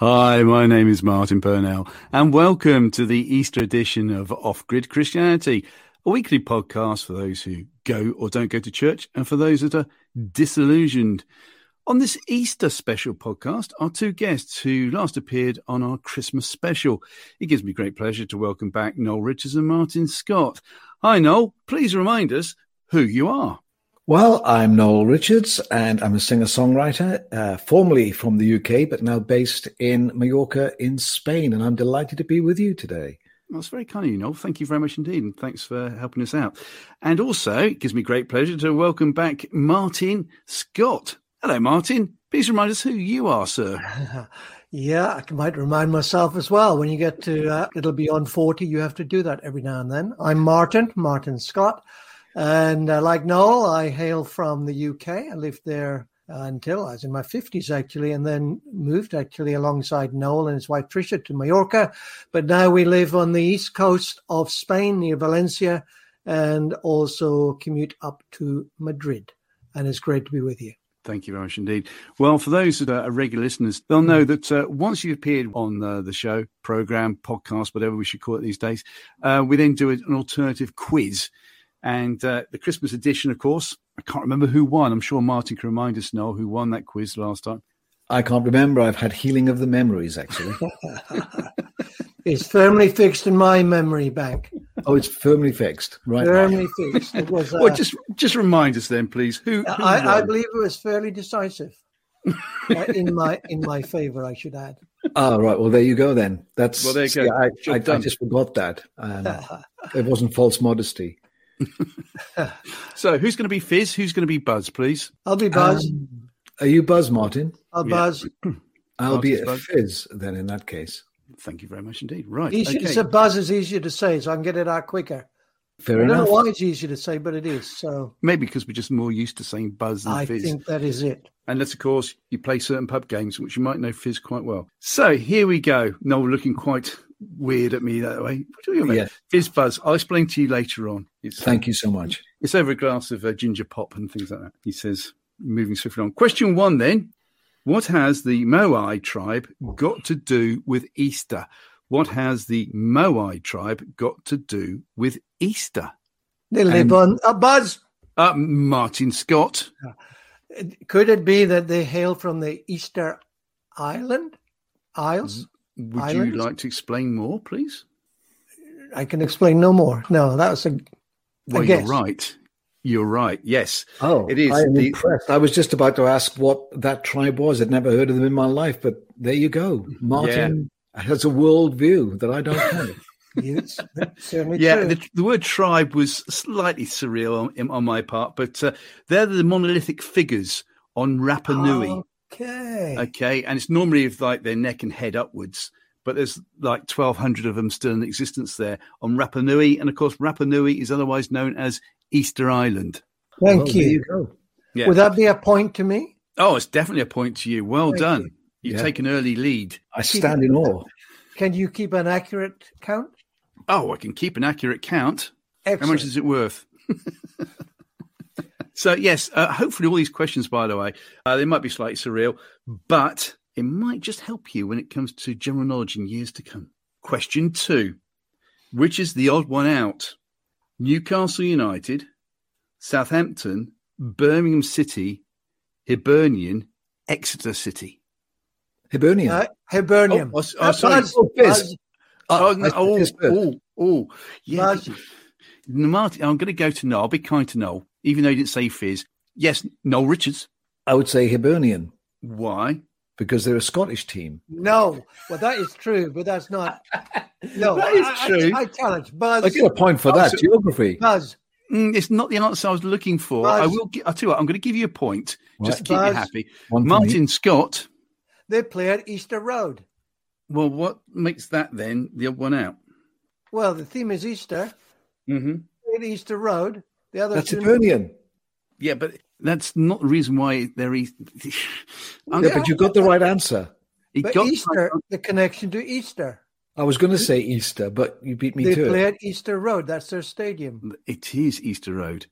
Hi, my name is Martin Purnell, and welcome to the Easter edition of Off Grid Christianity, a weekly podcast for those who go or don't go to church and for those that are disillusioned. On this Easter special podcast are two guests who last appeared on our Christmas special. It gives me great pleasure to welcome back Noel Richards and Martin Scott. Hi, Noel. Please remind us who you are. Well, I'm Noel Richards, and I'm a singer songwriter, uh, formerly from the UK, but now based in Mallorca in Spain. And I'm delighted to be with you today. That's very kind of you, Noel. Thank you very much indeed. And thanks for helping us out. And also, it gives me great pleasure to welcome back Martin Scott. Hello, Martin. Please remind us who you are, sir. yeah, I might remind myself as well. When you get to uh, it'll be on 40, you have to do that every now and then. I'm Martin, Martin Scott. And uh, like Noel, I hail from the UK. I lived there uh, until I was in my 50s, actually, and then moved actually alongside Noel and his wife Tricia to Mallorca. But now we live on the east coast of Spain near Valencia and also commute up to Madrid. And it's great to be with you. Thank you very much indeed. Well, for those that are regular listeners, they'll know that uh, once you've appeared on uh, the show, program, podcast, whatever we should call it these days, uh, we then do an alternative quiz and uh, the Christmas edition, of course, I can't remember who won. I'm sure Martin can remind us now who won that quiz last time. I can't remember. I've had healing of the memories, actually. it's firmly fixed in my memory bank. Oh, it's firmly fixed, right? Firmly fixed. It was. Uh, well, just just remind us then, please. Who? who I, I, believe it was fairly decisive. uh, in my in my favour, I should add. Oh, right. Well, there you go then. That's well, there you go. I, I, I, just forgot that. Um, it wasn't false modesty. so, who's going to be Fizz? Who's going to be Buzz, please? I'll be Buzz. Um, are you Buzz, Martin? I'll yeah. Buzz. I'll be a Fizz then in that case. Thank you very much indeed. Right. Easy, okay. It's a Buzz is easier to say, so I can get it out quicker. Fair I enough. don't know why it's easier to say, but it is. So maybe because we're just more used to saying Buzz than I Fizz. I think that is it. Unless, of course, you play certain pub games, which you might know Fizz quite well. So here we go. Noel looking quite weird at me that way. What do you mean? Yeah. Fizz Buzz. I'll explain to you later on. It's, Thank you so much. It's over a glass of uh, ginger pop and things like that. He says, moving swiftly on. Question one then. What has the Moai tribe got to do with Easter? What has the Moai tribe got to do with Easter? They live on a buzz. Uh, Martin Scott. Could it be that they hail from the Easter Island? Isles? Would Islands? you like to explain more, please? I can explain no more. No, that was a. Well, you're right. You're right. Yes. Oh, it is. I am the, impressed. I was just about to ask what that tribe was. I'd never heard of them in my life, but there you go. Martin yeah. has a world view that I don't have. yes, yeah, the, the, word tribe was slightly surreal on, on my part, but uh, they're the monolithic figures on Rapa Nui. Okay. Okay, and it's normally with like their neck and head upwards but there's like 1,200 of them still in existence there on Rapa Nui. And of course, Rapa Nui is otherwise known as Easter Island. Thank well, you. you go. Yeah. Would that be a point to me? Oh, it's definitely a point to you. Well Thank done. You, you yeah. take an early lead. I stand in awe. Can you keep an accurate count? Oh, I can keep an accurate count. Excellent. How much is it worth? so, yes, uh, hopefully all these questions, by the way, uh, they might be slightly surreal, but it might just help you when it comes to general knowledge in years to come. Question two Which is the odd one out? Newcastle United, Southampton, Birmingham City, Hibernian, Exeter City. Hibernian. Uh, Hibernian. Oh, oh, oh sorry. Oh, Fizz. Oh, no, oh, oh, oh, yeah. Martin, I'm going to go to Noel. I'll be kind to Noel, even though you didn't say Fizz. Yes, Noel Richards. I would say Hibernian. Why? because they're a Scottish team. No, well, that is true, but that's not. No, that is I, true. I, I, challenge Buzz. I get a point for that. Geography. Buzz. Mm, it's not the answer I was looking for. Buzz. I will. I'll tell you what. I'm going to give you a point right. just to keep Buzz. you happy. One Martin point. Scott. They play at Easter Road. Well, what makes that then the odd one out? Well, the theme is Easter. Mm-hmm. At Easter Road. The other. That's Hibernian. Yeah, but that's not the reason why they're easy. yeah, but you got the right answer. He but Easter, the connection to Easter. I was going to say Easter, but you beat me they to play at Easter Road. That's their stadium. It is Easter Road.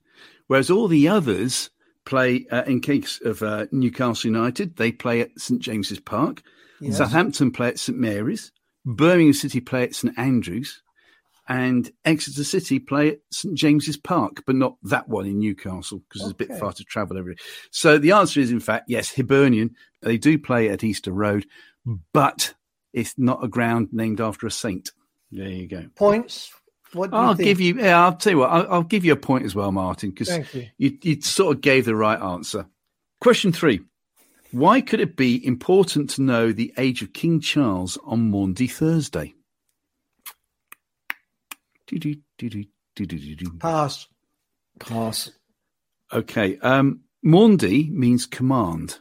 Whereas all the others play, uh, in case of uh, Newcastle United, they play at St James's Park. Yes. Southampton play at St Mary's, Birmingham City play at St Andrews, and Exeter City play at St James's Park, but not that one in Newcastle because it's a bit far to travel every. So the answer is, in fact, yes, Hibernian. They do play at Easter Road, but it's not a ground named after a saint. There you go. Points. What do I'll you give you. Yeah, I'll tell you what. I'll, I'll give you a point as well, Martin, because you. you, you sort of gave the right answer. Question three. Why could it be important to know the age of King Charles on Maundy Thursday? Pass. Pass. Okay. Um, Maundy means command,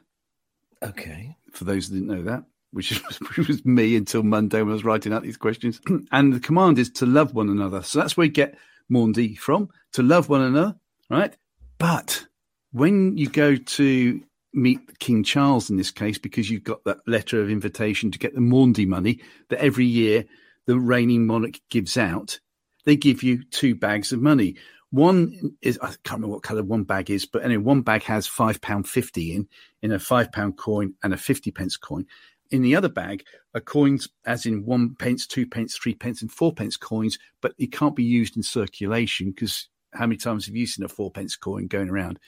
Okay. for those who didn't know that, which was, which was me until Monday when I was writing out these questions. and the command is to love one another. So that's where you get Maundy from, to love one another, right? But when you go to meet King Charles in this case, because you've got that letter of invitation to get the Maundy money that every year the reigning monarch gives out, they give you two bags of money. One is I can't remember what colour one bag is, but anyway, one bag has five pound fifty in in a five pound coin and a fifty pence coin. In the other bag are coins, as in one pence, two pence, three pence, and four pence coins, but it can't be used in circulation because how many times have you seen a four pence coin going around?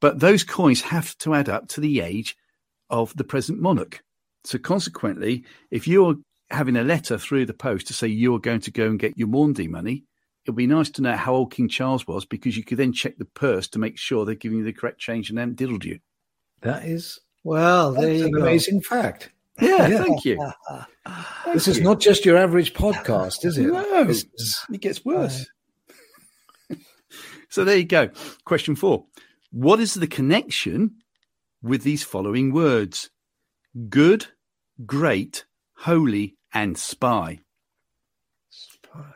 But those coins have to add up to the age of the present monarch. So consequently, if you're having a letter through the post to say you're going to go and get your Maundy money, it'd be nice to know how old King Charles was because you could then check the purse to make sure they're giving you the correct change and haven't diddled you. That is Well, there that's you an go. amazing fact. Yeah, Yeah. thank you. This is not just your average podcast, is it? No, is- it gets worse. so there you go. Question four. What is the connection with these following words? Good, great, holy, and spy. Spy.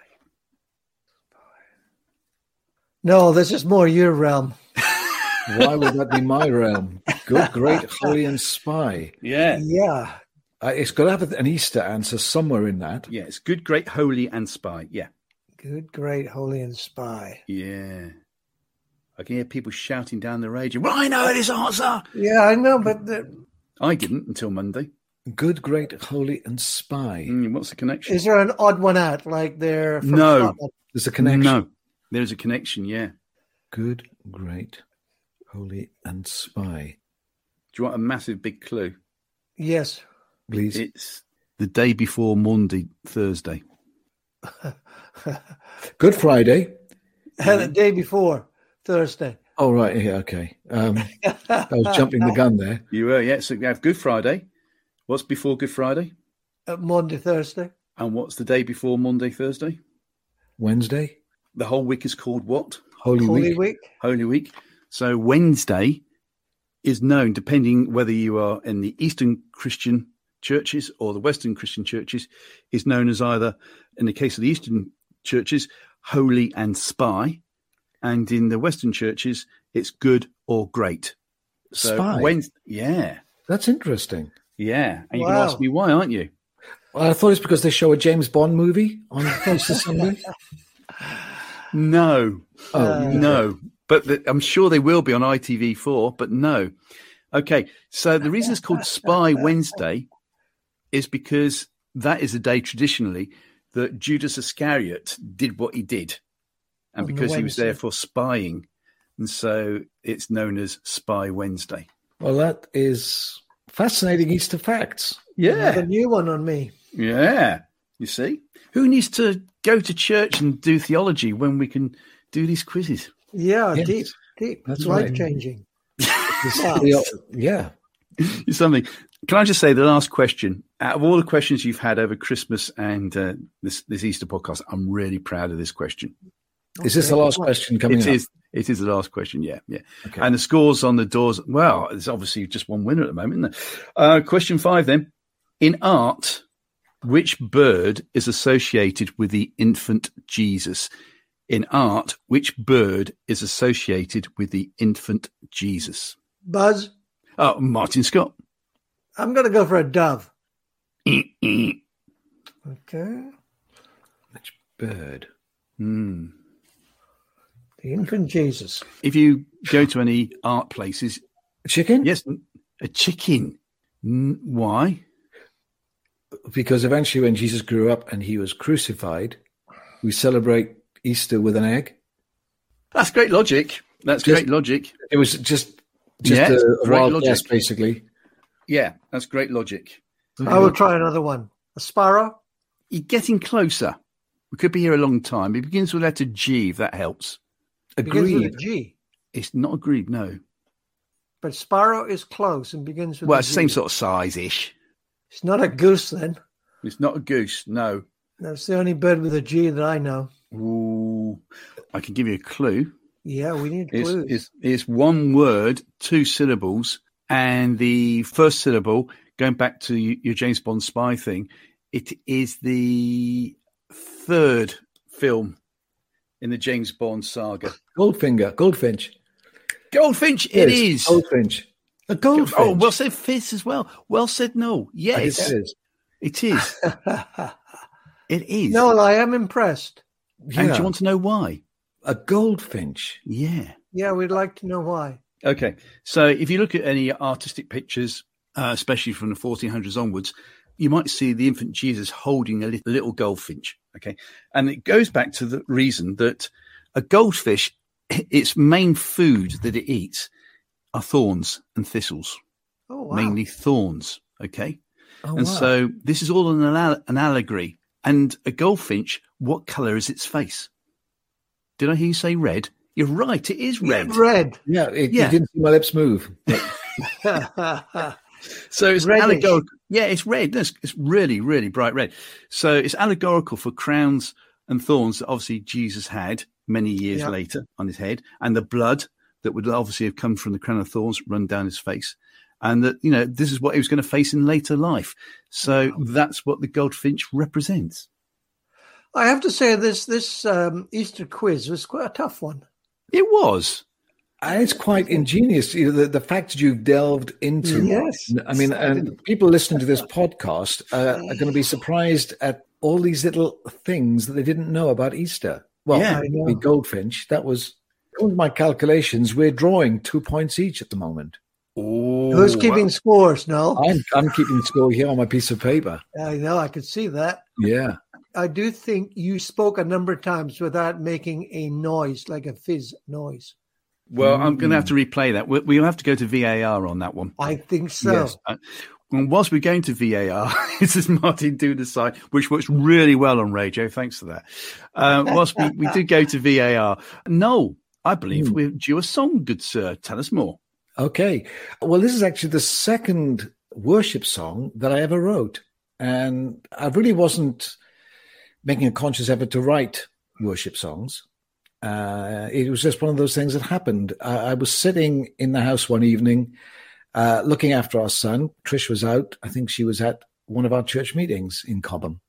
No, this is more your realm. Why would that be my realm? Good, great, holy, and spy. Yeah. Yeah. Uh, it's got to have an Easter answer somewhere in that. Yeah, it's good, great, holy, and spy. Yeah. Good, great, holy, and spy. Yeah. I can hear people shouting down the radio, well, I know this answer. Yeah, I know, but the, I didn't until Monday. Good, great, holy, and spy. Mm, what's the connection? is there an odd one out like they're from No. Scotland? There's a connection. No, there's a connection. Yeah. Good, great, holy, and spy. Do you want a massive big clue? Yes. Please. It's the day before Monday, Thursday. Good Friday. And the day before Thursday. Oh, right. Yeah, okay. Um, I was jumping the gun there. You were, yeah. So we have Good Friday. What's before Good Friday? Uh, Monday, Thursday. And what's the day before Monday, Thursday? Wednesday. The whole week is called what? Holy, Holy Week. Week. Holy Week. So Wednesday is known, depending whether you are in the Eastern Christian churches or the Western Christian churches, is known as either, in the case of the Eastern churches, holy and spy. And in the Western churches, it's good or great. So Spy? Wednesday, yeah, That's interesting. Yeah. And you Wow. can ask me why, aren't you? Well, I thought it's because they show a James Bond movie on Easter Sunday. No, Oh, Uh, no. But the, I'm sure they will be on ITV4, but no. Okay, so the reason it's called Spy Wednesday is because that is a day traditionally that Judas Iscariot did what he did, and On because he was Wednesday. there for spying, and so it's known as Spy Wednesday. well, that is fascinating Easter facts. Yeah. Another new one on me. yeah. You see, who needs to go to church and do theology when we can do these quizzes? Yeah, Yes. deep, deep. That's life changing. The- yeah. something. Can I just say the last question? Out of all the questions you've had over Christmas and uh, this this Easter podcast, I'm really proud of this question. Is this the last question coming It up? is. It is the last question. Yeah, yeah. Okay. And the scores on the doors. Well, there's obviously just one winner at the moment. Isn't there? Uh, question five. Then, in art, which bird is associated with the infant Jesus? In art, which bird is associated with the infant Jesus? Buzz, Oh, Martin Scott. I'm going to go for a dove. Okay. Which bird? Hmm. The infant Jesus. If you go to any art places, Chicken? yes, a chicken. Why? because eventually, when Jesus grew up and he was crucified, we celebrate Easter with an egg. That's great logic. That's Just- great logic. It was just just Yeah, a, a great wild logic. guess, basically. Yeah, that's great logic. I will try another one. A sparrow? You're getting closer. We could be here a long time. It begins with the letter G, if that helps. Begins with a Agreed. G. It's not agreed, no. But sparrow is close and begins with Well, same sort of size ish. It's not a goose then. It's not a goose, no. That's the only bird with a G that I know. Ooh, I can give you a clue. Yeah, we need It's, clues. it's, it's one word, two syllables, and the first syllable, going back to your James Bond spy thing, it is the third film in the James Bond saga. Goldfinger, goldfinch. Goldfinch, it Yes, is. goldfinch. A goldfinch. Oh, well said, Fizz as well. Well said, no. Yes, It is. it is. It is. no, I am impressed. Yeah, And do you want to know why? a goldfinch. Yeah. Yeah, we'd like to know why. Okay. So if you look at any artistic pictures, uh, especially from the 1400s onwards, you might see the infant Jesus holding a little, little goldfinch. Okay. And it goes back to the reason that a goldfish, its main food that it eats are thorns and thistles, Oh, wow. mainly thorns. Okay. Oh, and wow. so this is all an, anal- an allegory. And a goldfinch, what color is its face? Did I hear you say red? You're right. It is red. Red. yeah, it, Yeah. you didn't see my lips move. So it's Reddish. allegorical. Yeah, it's red. It's, it's really, really bright red. So it's allegorical for crowns and thorns that obviously Jesus had many years Yeah. later on his head, and the blood that would obviously have come from the crown of thorns run down his face. And that, you know, this is what he was going to face in later life. So that's what the goldfinch represents. I have to say this this um, Easter quiz was quite a tough one. It was. And it's quite ingenious. You know, the, the fact that you've delved into. Yes. I mean, and people listening to this podcast uh, are going to be surprised at all these little things that they didn't know about Easter. Well, Yeah, the goldfinch. That was, according to my calculations, we're drawing two points each at the moment. Oh, Who's keeping scores? No, I'm, I'm keeping score here on my piece of paper. I know. I could see that. Yeah. I do think you spoke a number of times without making a noise, like a fizz noise. Well, I'm going to have to replay that. We- We'll have to go to VAR on that one. I think so. Yes. And whilst we're going to VAR, this is Martin do the which works really well on radio. Thanks for that. Um, whilst we, we do go to VAR, no, I believe Hmm. we're due a song, good sir. Tell us more. Okay. Well, this is actually the second worship song that I ever wrote. And I really wasn't making a conscious effort to write worship songs. Uh, it was just one of those things that happened. I, I was sitting in the house one evening, uh, looking after our son. Trish was out. I think she was at one of our church meetings in Cobham.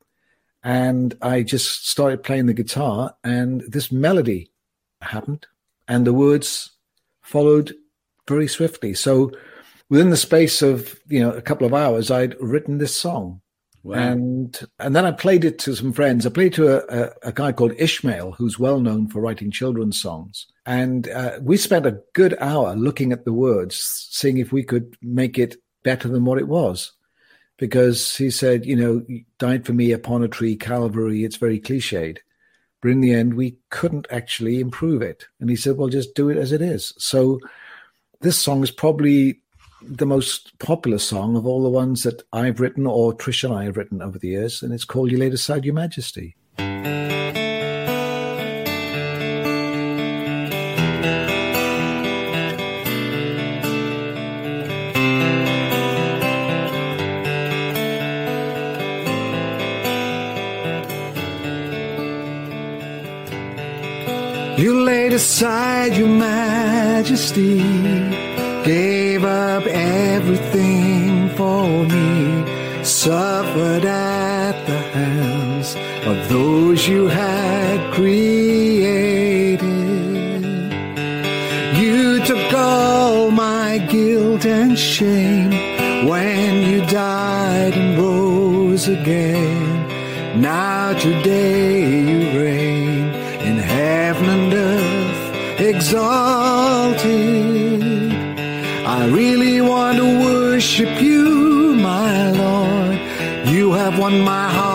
And I just started playing the guitar, and this melody happened, and the words followed very swiftly. So within the space of you know a couple of hours, I'd written this song, and and then I played it to some friends. I played to a, a, a guy called Ishmael, who's well known for writing children's songs, and uh, we spent a good hour looking at the words, seeing if we could make it better than what it was. Because he said, you know, died for me upon a tree, Calvary. It's very cliched. But in the end, we couldn't actually improve it. And he said, well, just do it as it is. So this song is probably the most popular song of all the ones that I've written or Trish and I have written over the years. And it's called You Laid Aside Your Majesty. You laid aside your majesty, gave up everything for me, suffered at the hands of those you had created. You took all my guilt and shame when you died and rose again. Now today you reign in heaven and earth exalted. Have won my heart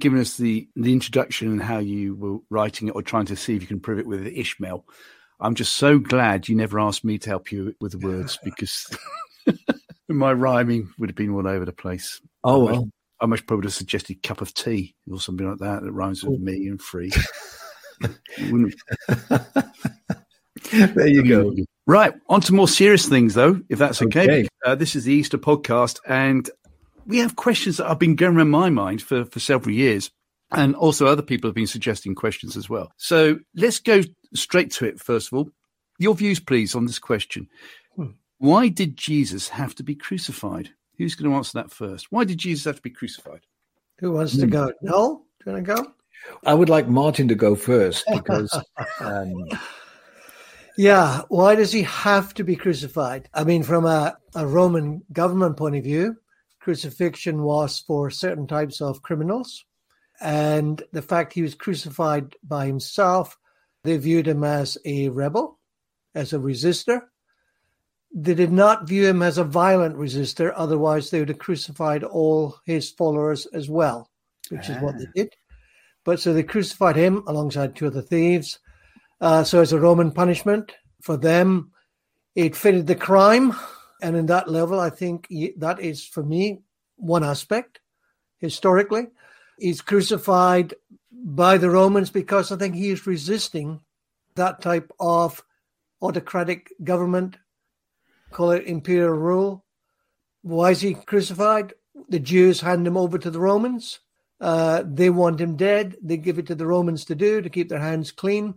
given us the the introduction and how you were writing it or trying to see if you can prove it with Ishmael, I'm just so glad you never asked me to help you with the words because my rhyming would have been all over the place. Oh, I well. I much probably would have suggested cup of tea or something like that that rhymes with me and free. There you go. Right, on to more serious things, though, if that's okay. Okay. Uh, this is the Easter podcast, and we have questions that have been going around my mind for, for several years. And also, other people have been suggesting questions as well. So let's go straight to it, first of all. Your views, please, on this question. Hmm. Why did Jesus have to be crucified? Who's going to answer that first? Why did Jesus have to be crucified? Who wants to go? Noel, Do you want to go? I would like Martin to go first because um, Yeah. Why does he have to be crucified? I mean, from a, a Roman government point of view, crucifixion was for certain types of criminals. And the fact he was crucified by himself, they viewed him as a rebel, as a resistor. They did not view him as a violent resistor, otherwise, they would have crucified all his followers as well, which is what they did. But so they crucified him alongside two other thieves. Uh, so as a Roman punishment for them, it fitted the crime. And in that level, I think that is for me one aspect historically. He's crucified by the Romans because I think he is resisting that type of autocratic government, call it imperial rule, Why is he crucified? The Jews hand him over to the Romans. Uh, they want him dead. They give it to the Romans to do to keep their hands clean.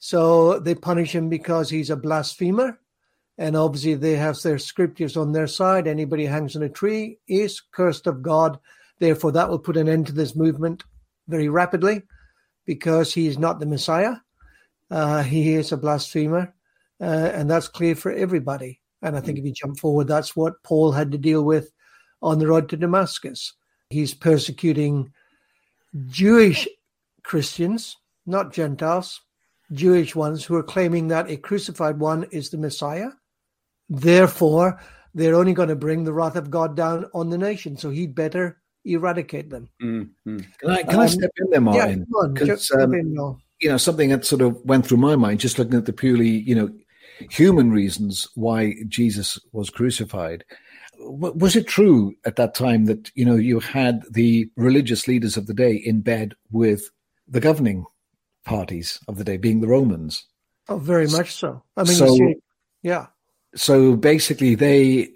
So they punish him because he's a blasphemer. And obviously, they have their scriptures on their side. Anybody hangs on a tree is cursed of God. Therefore, that will put an end to this movement very rapidly because he is not the Messiah. Uh, he is a blasphemer. Uh, and that's clear for everybody. And I think if you jump forward, that's what Paul had to deal with on the road to Damascus. He's persecuting Jewish Christians, not Gentiles, Jewish ones who are claiming that a crucified one is the Messiah. Therefore, they're only going to bring the wrath of God down on the nation. So he'd better eradicate them. Mm-hmm. Can I, can um, I step in there, Martin? Yeah, Because um, you know something that sort of went through my mind just looking at the purely you know human reasons why Jesus was crucified. Was it true at that time that you know you had the religious leaders of the day in bed with the governing parties of the day, being the Romans? Oh, very much so. I mean, so, see, yeah. So basically, they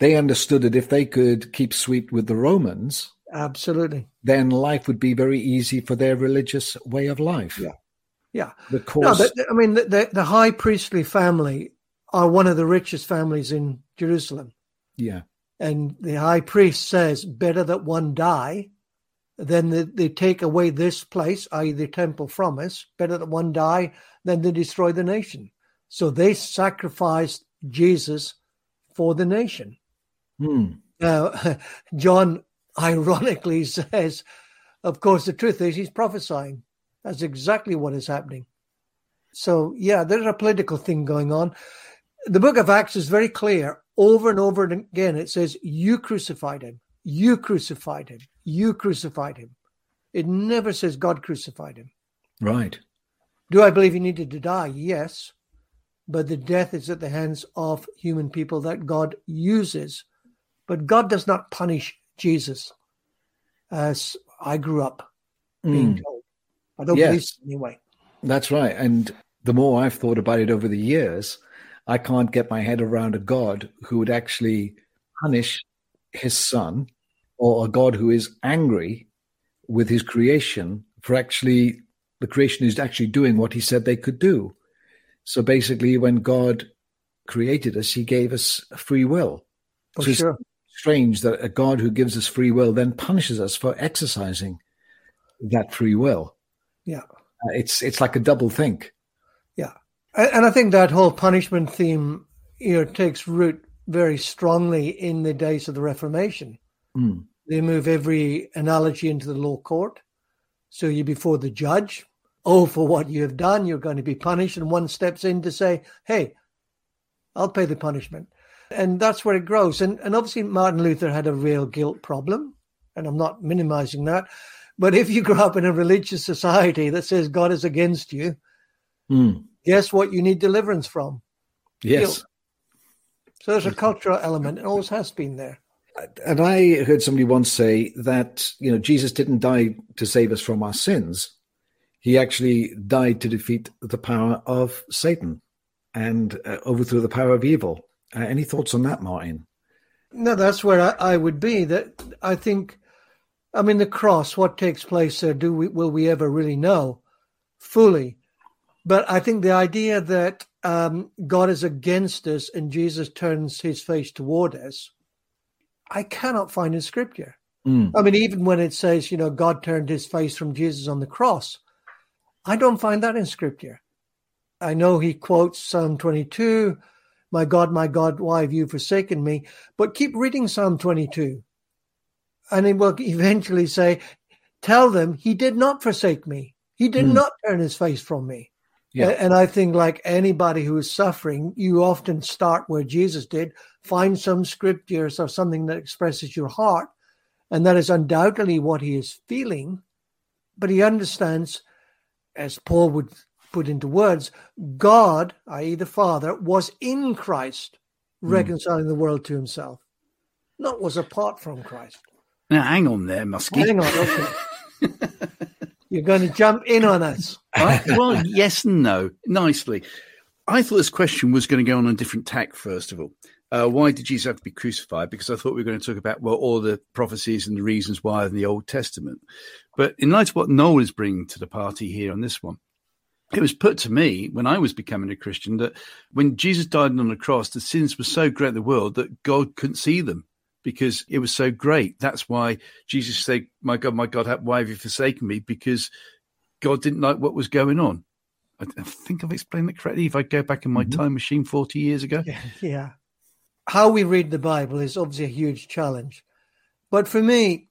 they understood that if they could keep sweet with the Romans, absolutely, then life would be very easy for their religious way of life. Yeah, yeah. Because no, I mean, the, the, the high priestly family are one of the richest families in Jerusalem. Yeah, and the high priest says, "Better that one die." than they, they take away this place, i.e., the temple, from us. Better that one die than they destroy the nation. So they sacrificed Jesus for the nation. Hmm. Now, John ironically says, of course, the truth is he's prophesying. That's exactly what is happening. So, yeah, there's a political thing going on. The book of Acts is very clear. Over and over again, it says, You crucified him. You crucified him. You crucified him. It never says God crucified him. Right. Do I believe he needed to die? Yes. But the death is at the hands of human people that God uses. But God does not punish Jesus as I grew up being mm. told. I don't yes. believe so anyway. That's right. And the more I've thought about it over the years, I can't get my head around a God who would actually punish his son or a God who is angry with his creation for actually the creation is actually doing what he said they could do. So basically, when God created us, he gave us free will. Oh, so sure. strange that a God who gives us free will then punishes us for exercising that free will. Yeah. Uh, it's it's like a double think. Yeah. And I think that whole punishment theme you know takes root very strongly in the days of the Reformation. Mm. They move every analogy into the law court. So you're before the judge. Oh, for what you have done, you're going to be punished. And one steps in to say, hey, I'll pay the punishment. And that's where it grows. And, and obviously, Martin Luther had a real guilt problem. And I'm not minimizing that. But if you grow up in a religious society that says God is against you, mm. guess what you need deliverance from? Yes. Guilt. So there's a cultural element. It always has been there. And I heard somebody once say that, you know, Jesus didn't die to save us from our sins. He actually died to defeat the power of Satan and uh, overthrow the power of evil. Uh, any thoughts on that, Martin? No, that's where I, I, would be. That I think, I mean, the cross. What takes place there? Do we will we ever really know fully? But I think the idea that um, God is against us and Jesus turns his face toward us, I cannot find in scripture. Mm. I mean, even when it says, you know, God turned his face from Jesus on the cross, I don't find that in scripture. I know he quotes Psalm 22, My God, my God, why have you forsaken me? But keep reading Psalm 22. And he will eventually say, Tell them he did not forsake me. He did mm. not turn his face from me. Yeah. And I think, like anybody who is suffering, you often start where Jesus did find some scriptures or something that expresses your heart. And that is undoubtedly what he is feeling. But he understands, as Paul would put into words, God, i.e., the Father, was in Christ, hmm. reconciling mm. the world to himself, not was apart from Christ. Now, hang on there, Muskie. Hang on. Okay. You're going to jump in on us. Well, yes and no. Nicely. I thought this question was going to go on a different tack, first of all. Uh, why did Jesus have to be crucified? Because I thought we were going to talk about well all the prophecies and the reasons why in the Old Testament. But in light of what Noel is bringing to the party here on this one, it was put to me when I was becoming a Christian that when Jesus died on the cross, the sins were so great in the world that God couldn't see them because it was so great. That's why Jesus said, My God, my God, why have you forsaken me? Because God didn't like what was going on. I, think I've explained it correctly. If I go back in my mm-hmm. time machine 40 years ago. Yeah, yeah. How we read the Bible is obviously a huge challenge. But for me,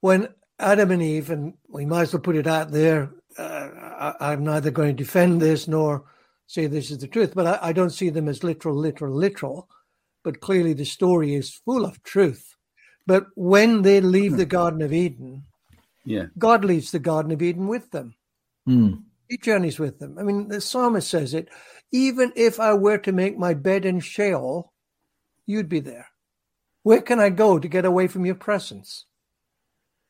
when Adam and Eve, and we might as well put it out there, uh, I, am neither going to defend this nor say this is the truth, but I, I don't see them as literal, literal, literal. But clearly the story is full of truth. But when they leave the Garden of Eden, yeah, God leaves the Garden of Eden with them. Mm. He journeys with them. I mean, the psalmist says it. Even if I were to make my bed in Sheol, you'd be there. Where can I go to get away from your presence?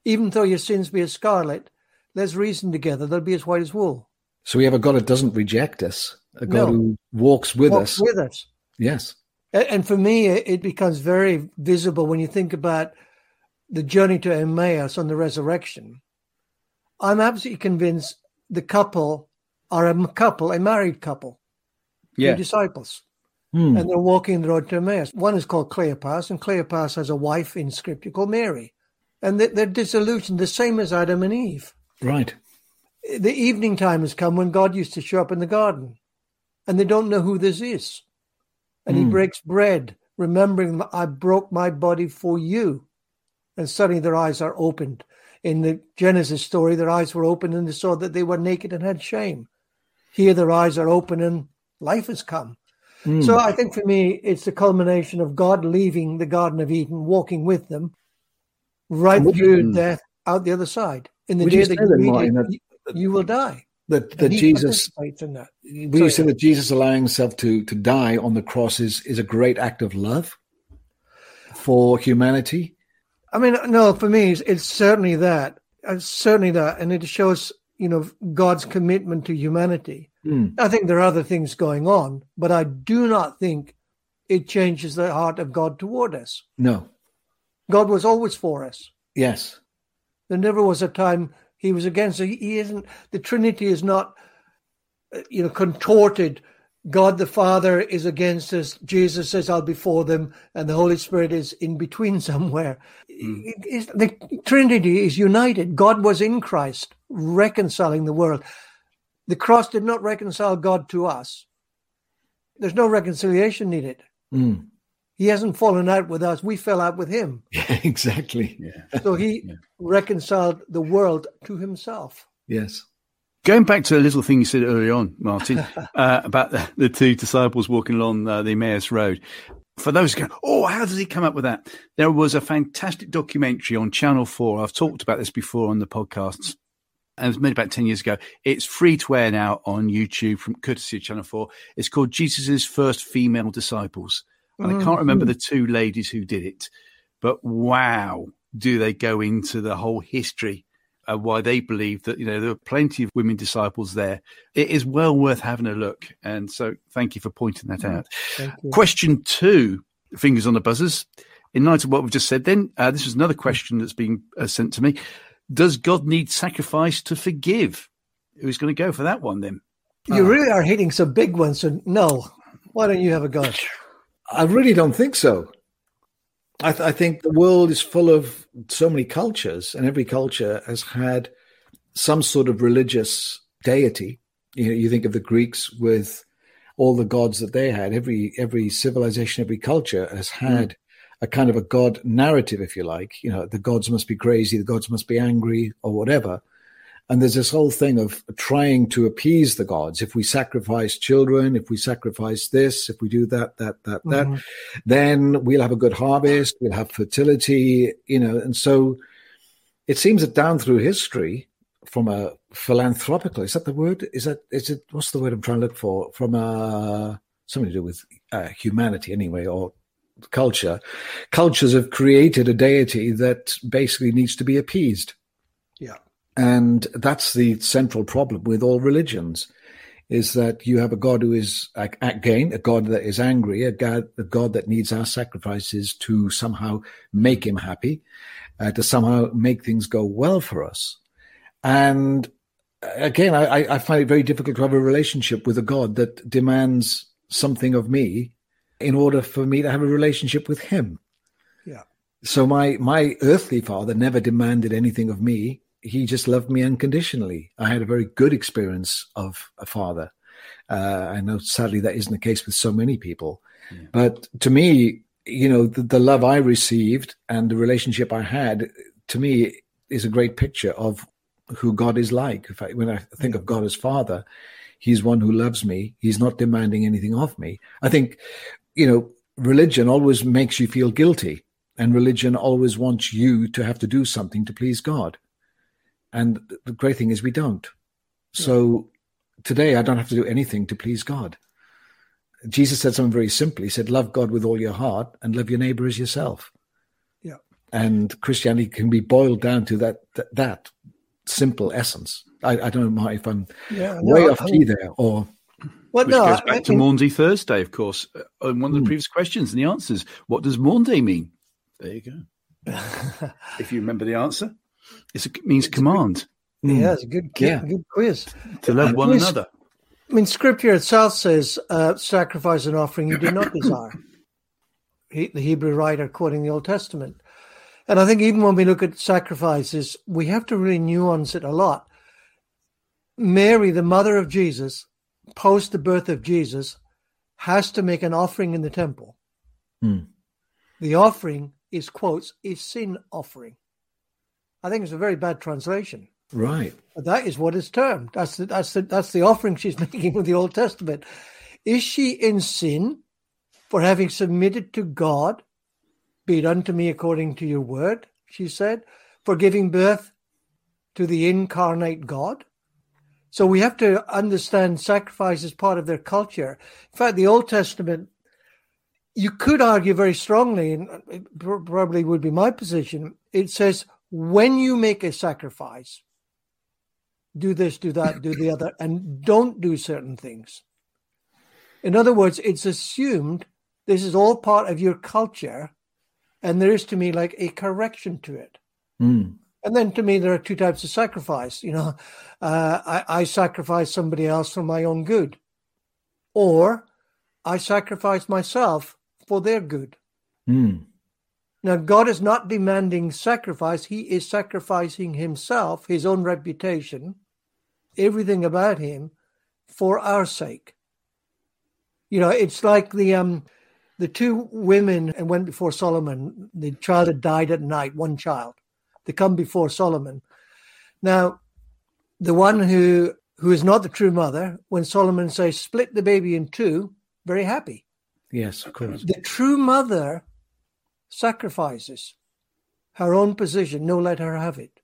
Even though your sins be as scarlet, let's reason together. They'll be as white as wool. So we have a God that doesn't reject us, a God no. who walks with walks us. With us. Yes. And for me, it becomes very visible when you think about the journey to Emmaus on the resurrection. I'm absolutely convinced the couple are a couple, a married couple, yeah. disciples. Hmm. And they're walking the road to Emmaus. One is called Cleopas, and Cleopas has a wife in scripture called Mary. And they're disillusioned, the same as Adam and Eve. Right. The evening time has come when God used to show up in the garden, and they don't know who this is. And he hmm. breaks bread, remembering that I broke my body for you. And suddenly their eyes are opened in the Genesis story, their eyes were open and they saw that they were naked and had shame. Here, their eyes are open and life has come. Mm. So I think for me, it's the culmination of God leaving the Garden of Eden, walking with them right through you, death out the other side. In the day that you, Martin, it, that, you will die. That, that Jesus, in that. Will you say that Jesus allowing himself to, to die on the cross is, is a great act of love for humanity? I mean, no, for me, it's, it's certainly that. It's certainly that. And it shows, you know, God's commitment to humanity. Mm. I think there are other things going on, but I do not think it changes the heart of God toward us. No. God was always for us. Yes. There never was a time he was against. So he isn't, the Trinity is not, uh, you know, contorted God the Father is against us. Jesus says, I'll be for them. And the Holy Spirit is in between somewhere. Mm. the Trinity is united. God was in Christ, reconciling the world. The cross did not reconcile God to us. There's no reconciliation needed. Mm. He hasn't fallen out with us. We fell out with him. Yeah, exactly. Yeah. So he yeah. reconciled the world to himself. Yes. Going back to a little thing you said earlier on, Martin, uh, about the, the, two disciples walking along uh, the Emmaus Road. For those who go, oh, how does he come up with that? There was a fantastic documentary on Channel 4. I've talked about this before on the podcasts. And it was made about 10 years ago. It's free to air now on YouTube from courtesy of Channel 4. It's called Jesus' First Female Disciples. And mm-hmm. I can't remember the two ladies who did it, but wow, do they go into the whole history uh, why they believe that you know there were plenty of women disciples there. It is well worth having a look, and so thank you for pointing that out. Question two, fingers on the buzzers. In light of what we've just said, then uh, this is another question that's been uh, sent to me. Does God need sacrifice to forgive? Who's going to go for that one then? You uh, really are hitting some big ones. So no, why don't you have a go? I really don't think so. I, th- I, think the world is full of so many cultures, and every culture has had some sort of religious deity. You know, you think of the Greeks with all the gods that they had. Every every civilization, every culture has had mm. A kind of a god narrative, if you like. You know, the gods must be crazy, the gods must be angry, or whatever. And there's this whole thing of trying to appease the gods. If we sacrifice children, if we sacrifice this, if we do that, that, that, mm-hmm. that, then we'll have a good harvest, we'll have fertility, you know. And so it seems that down through history, from a philanthropical, is that the word? Is that, is it, what's the word I'm trying to look for? From a, something to do with uh, humanity anyway, or culture. Cultures have created a deity that basically needs to be appeased. Yeah. And that's the central problem with all religions is that you have a God who is again a God that is angry, a God, a God that needs our sacrifices to somehow make Him happy, uh, to somehow make things go well for us. And again, I, I find it very difficult to have a relationship with a God that demands something of me in order for me to have a relationship with Him. Yeah. So my my earthly father never demanded anything of me he just loved me unconditionally. I had a very good experience of a father. Uh, I know sadly that isn't the case with so many people, yeah. but to me, you know, the, the, love I received and the relationship I had, to me, is a great picture of who God is like. I, when I think of God as Father, He's one who loves me. He's not demanding anything of me. I think, you know, religion always makes you feel guilty, and religion always wants you to have to do something to please God. And the great thing is we don't. So today I don't have to do anything to please God. Jesus said something very simple. He said, Love God with all your heart and love your neighbor as yourself. Yeah. And Christianity can be boiled down to that that, that simple essence. I, I, don't know if I'm yeah, way no, off key there or well, Which no, goes back I, to Maundy Thursday, of course, uh, on one of the hmm. previous questions and the answers. What does Maundy mean? There you go. if you remember the answer. It's it means it's command. Good, yeah, it's a good, yeah. good quiz. To love one another. I mean, Scripture itself says, uh, "Sacrifice and offering you do not desire." He, the Hebrew writer quoting the Old Testament, and I think even when we look at sacrifices, we have to really nuance it a lot. Mary, the mother of Jesus, post the birth of Jesus, has to make an offering in the temple. Hmm. The offering is quotes a sin offering. I think it's a very bad translation. Right. But that is what it's termed. That's the, that's the, that's the offering she's making with the Old Testament. Is she in sin for having submitted to God? Be it unto me according to your word, she said, for giving birth to the incarnate God. So we have to understand sacrifice as part of their culture. In fact, the Old Testament, you could argue very strongly, and probably would be my position. It says when you make a sacrifice, do this, do that, do the other, and don't do certain things. In other words, it's assumed this is all part of your culture, and there is to me like a correction to it. Mm. And then to me, there are two types of sacrifice. You know, uh, I, I sacrifice somebody else for my own good, or I sacrifice myself for their good. Mm. Now, God is not demanding sacrifice. He is sacrificing himself, his own reputation, everything about him for our sake. You know, it's like the um the two women and went before Solomon. The child had died at night, one child. They come before Solomon. Now, the one who who is not the true mother, when Solomon says split the baby in two, very happy. Yes, of course. The true mother sacrifices her own position, no, let her have it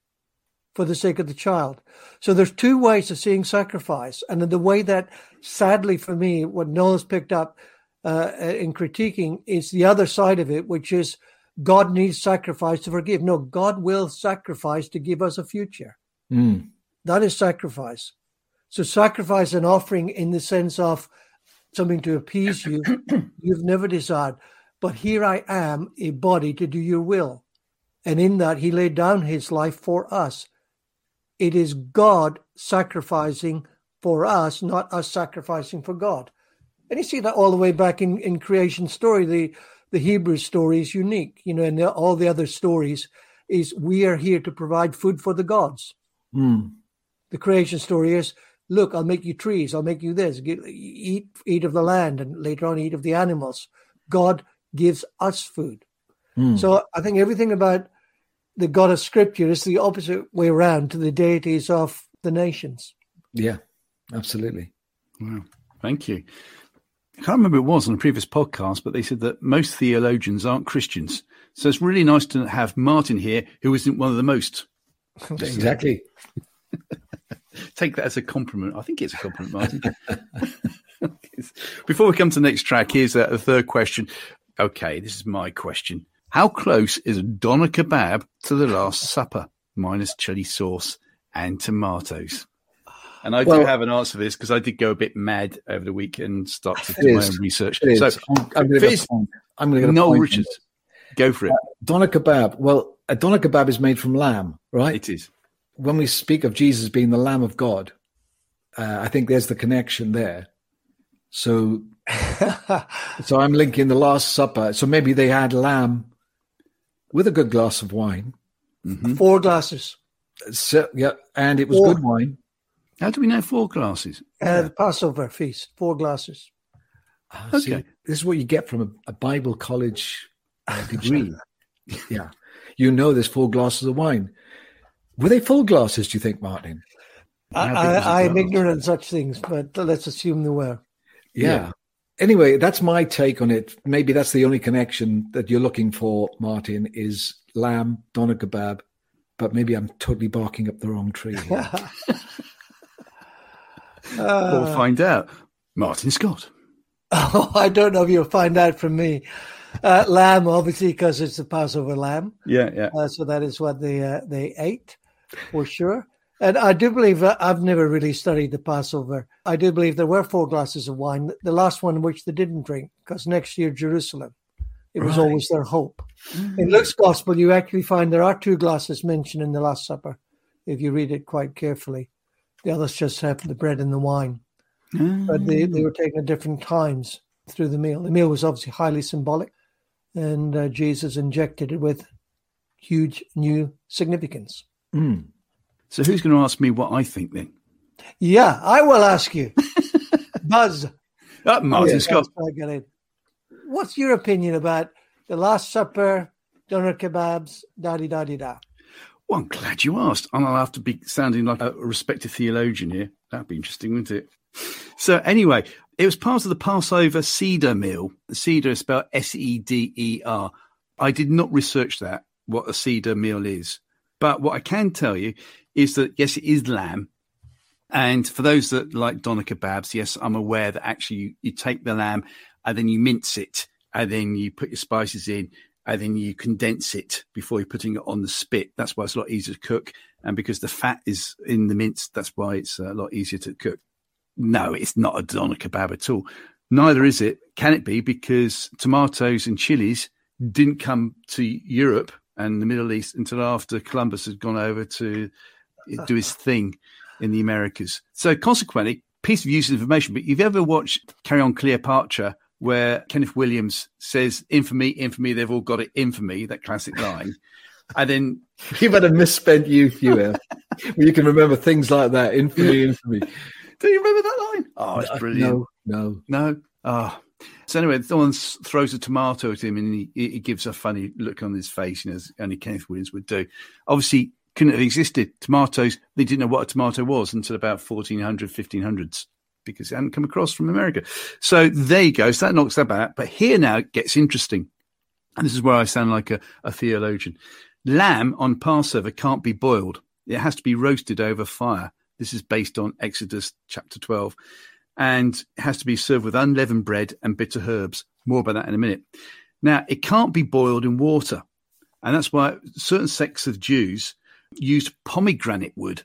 for the sake of the child. So there's two ways of seeing sacrifice. And in the way that, sadly for me, what Noel's picked up uh, in critiquing is the other side of it, which is God needs sacrifice to forgive. No, God will sacrifice to give us a future. Mm. That is sacrifice. So sacrifice and offering in the sense of something to appease you, you've never desired. But here I am, a body to do your will. And in that, he laid down his life for us. It is God sacrificing for us, not us sacrificing for God. And you see that all the way back in, in creation story. The, the Hebrew story is unique, you know, and the, all the other stories is we are here to provide food for the gods. Mm. The creation story is, look, I'll make you trees, I'll make you this, Get, eat eat of the land, and later on eat of the animals. God gives us food. Mm. So I think everything about the God of Scripture is the opposite way around to the deities of the nations. Yeah, absolutely. Wow. Thank you. I can't remember it was on a previous podcast, but they said that most theologians aren't Christians. So it's really nice to have Martin here, who isn't one of the most. exactly. Take that as a compliment. I think it's a compliment, Martin. Before we come to the next track, here's a, a third question. Okay, this is my question. How close is a doner kebab to the Last Supper, minus chili sauce and tomatoes? And I Well- do have an answer for this because I did go a bit mad over the weekend and start to It do my own research. So, I'm, I'm going to get Fizz- a point. I'm going to get a Noel point. Richards, go for it. Doner kebab. Well, a doner kebab is made from lamb, right? It is. when we speak of Jesus being the Lamb of God, uh, I think there's the connection there. So, so I'm linking the Last Supper. So maybe they had lamb with a good glass of wine. Mhm. Four glasses. So, yeah, and it was Or- good wine. How do we know four glasses? Uh, the Passover feast. Four glasses. See, Okay. this is what you get from a, a Bible college uh, degree. yeah, you know, there's four glasses of wine. Were they full glasses? Do you think, Martin? I, How big was the I, I'm ignorant of such things, but let's assume they were. Yeah. Yeah. Anyway, that's my take on it. Maybe that's the only connection that you're looking for, Martin, is lamb, doner kebab. But maybe I'm totally barking up the wrong tree. here. we'll Uh, find out. Martin Scott. oh, I don't know if you'll find out from me. Uh, lamb, obviously, because it's the Passover lamb. Yeah, yeah. Uh, so that is what they uh, they ate for sure. And I do believe uh, I've never really studied the Passover. I do believe there were four glasses of wine. The last one which they didn't drink because next year Jerusalem. It was Right. always their hope. In Luke's Gospel, you actually find there are two glasses mentioned in the Last Supper, if you read it quite carefully. The others just have the bread and the wine, but they, they were taken at different times through the meal. The meal was obviously highly symbolic, and uh, Jesus injected it with huge new significance. Mm. So who's going to ask me what I think then? Yeah, I will ask you, Buzz. Uh, Martin yeah. Scott. I get it. What's your opinion about the Last Supper, doner kebabs, da di da di da? Well, I'm glad you asked. And I'll have to be sounding like a respected theologian here. That'd be interesting, wouldn't it? So, anyway, it was part of the Passover seder meal. Seder is spelled S E D E R. I did not research that, what a seder meal is. But what I can tell you is that, yes, it is lamb. And for those that like doner kebabs, yes, I'm aware that actually you, you take the lamb and then you mince it and then you put your spices in and then you condense it before you're putting it on the spit. That's why it's a lot easier to cook. And because the fat is in the mince, that's why it's a lot easier to cook. No, it's not a doner kebab at all. Neither is it. Can it be? Because tomatoes and chilies didn't come to Europe and the Middle East until after Columbus had gone over to do his thing in the Americas. So consequently, piece of useless information. But you've ever watched Carry On Cleopatra, where Kenneth Williams says, "Infamy, infamy, they've all got it, infamy." That classic line, and then You've had a misspent youth, you have. Where you can remember things like that. Infamy, infamy. do you remember that line? Oh, it's brilliant. No, no. No. Oh. So anyway, someone throws a tomato at him and he, he gives a funny look on his face, you know, as only Kenneth Williams would do. Obviously, couldn't have existed. Tomatoes, they didn't know what a tomato was until about 1400, 1500s because it hadn't come across from America. So there you go. So that knocks that out. But here now it gets interesting. And this is where I sound like a, a theologian. Lamb on Passover can't be boiled. It has to be roasted over fire. This is based on Exodus chapter 12 and it has to be served with unleavened bread and bitter herbs. More about that in a minute. Now, it can't be boiled in water. And that's why certain sects of Jews used pomegranate wood,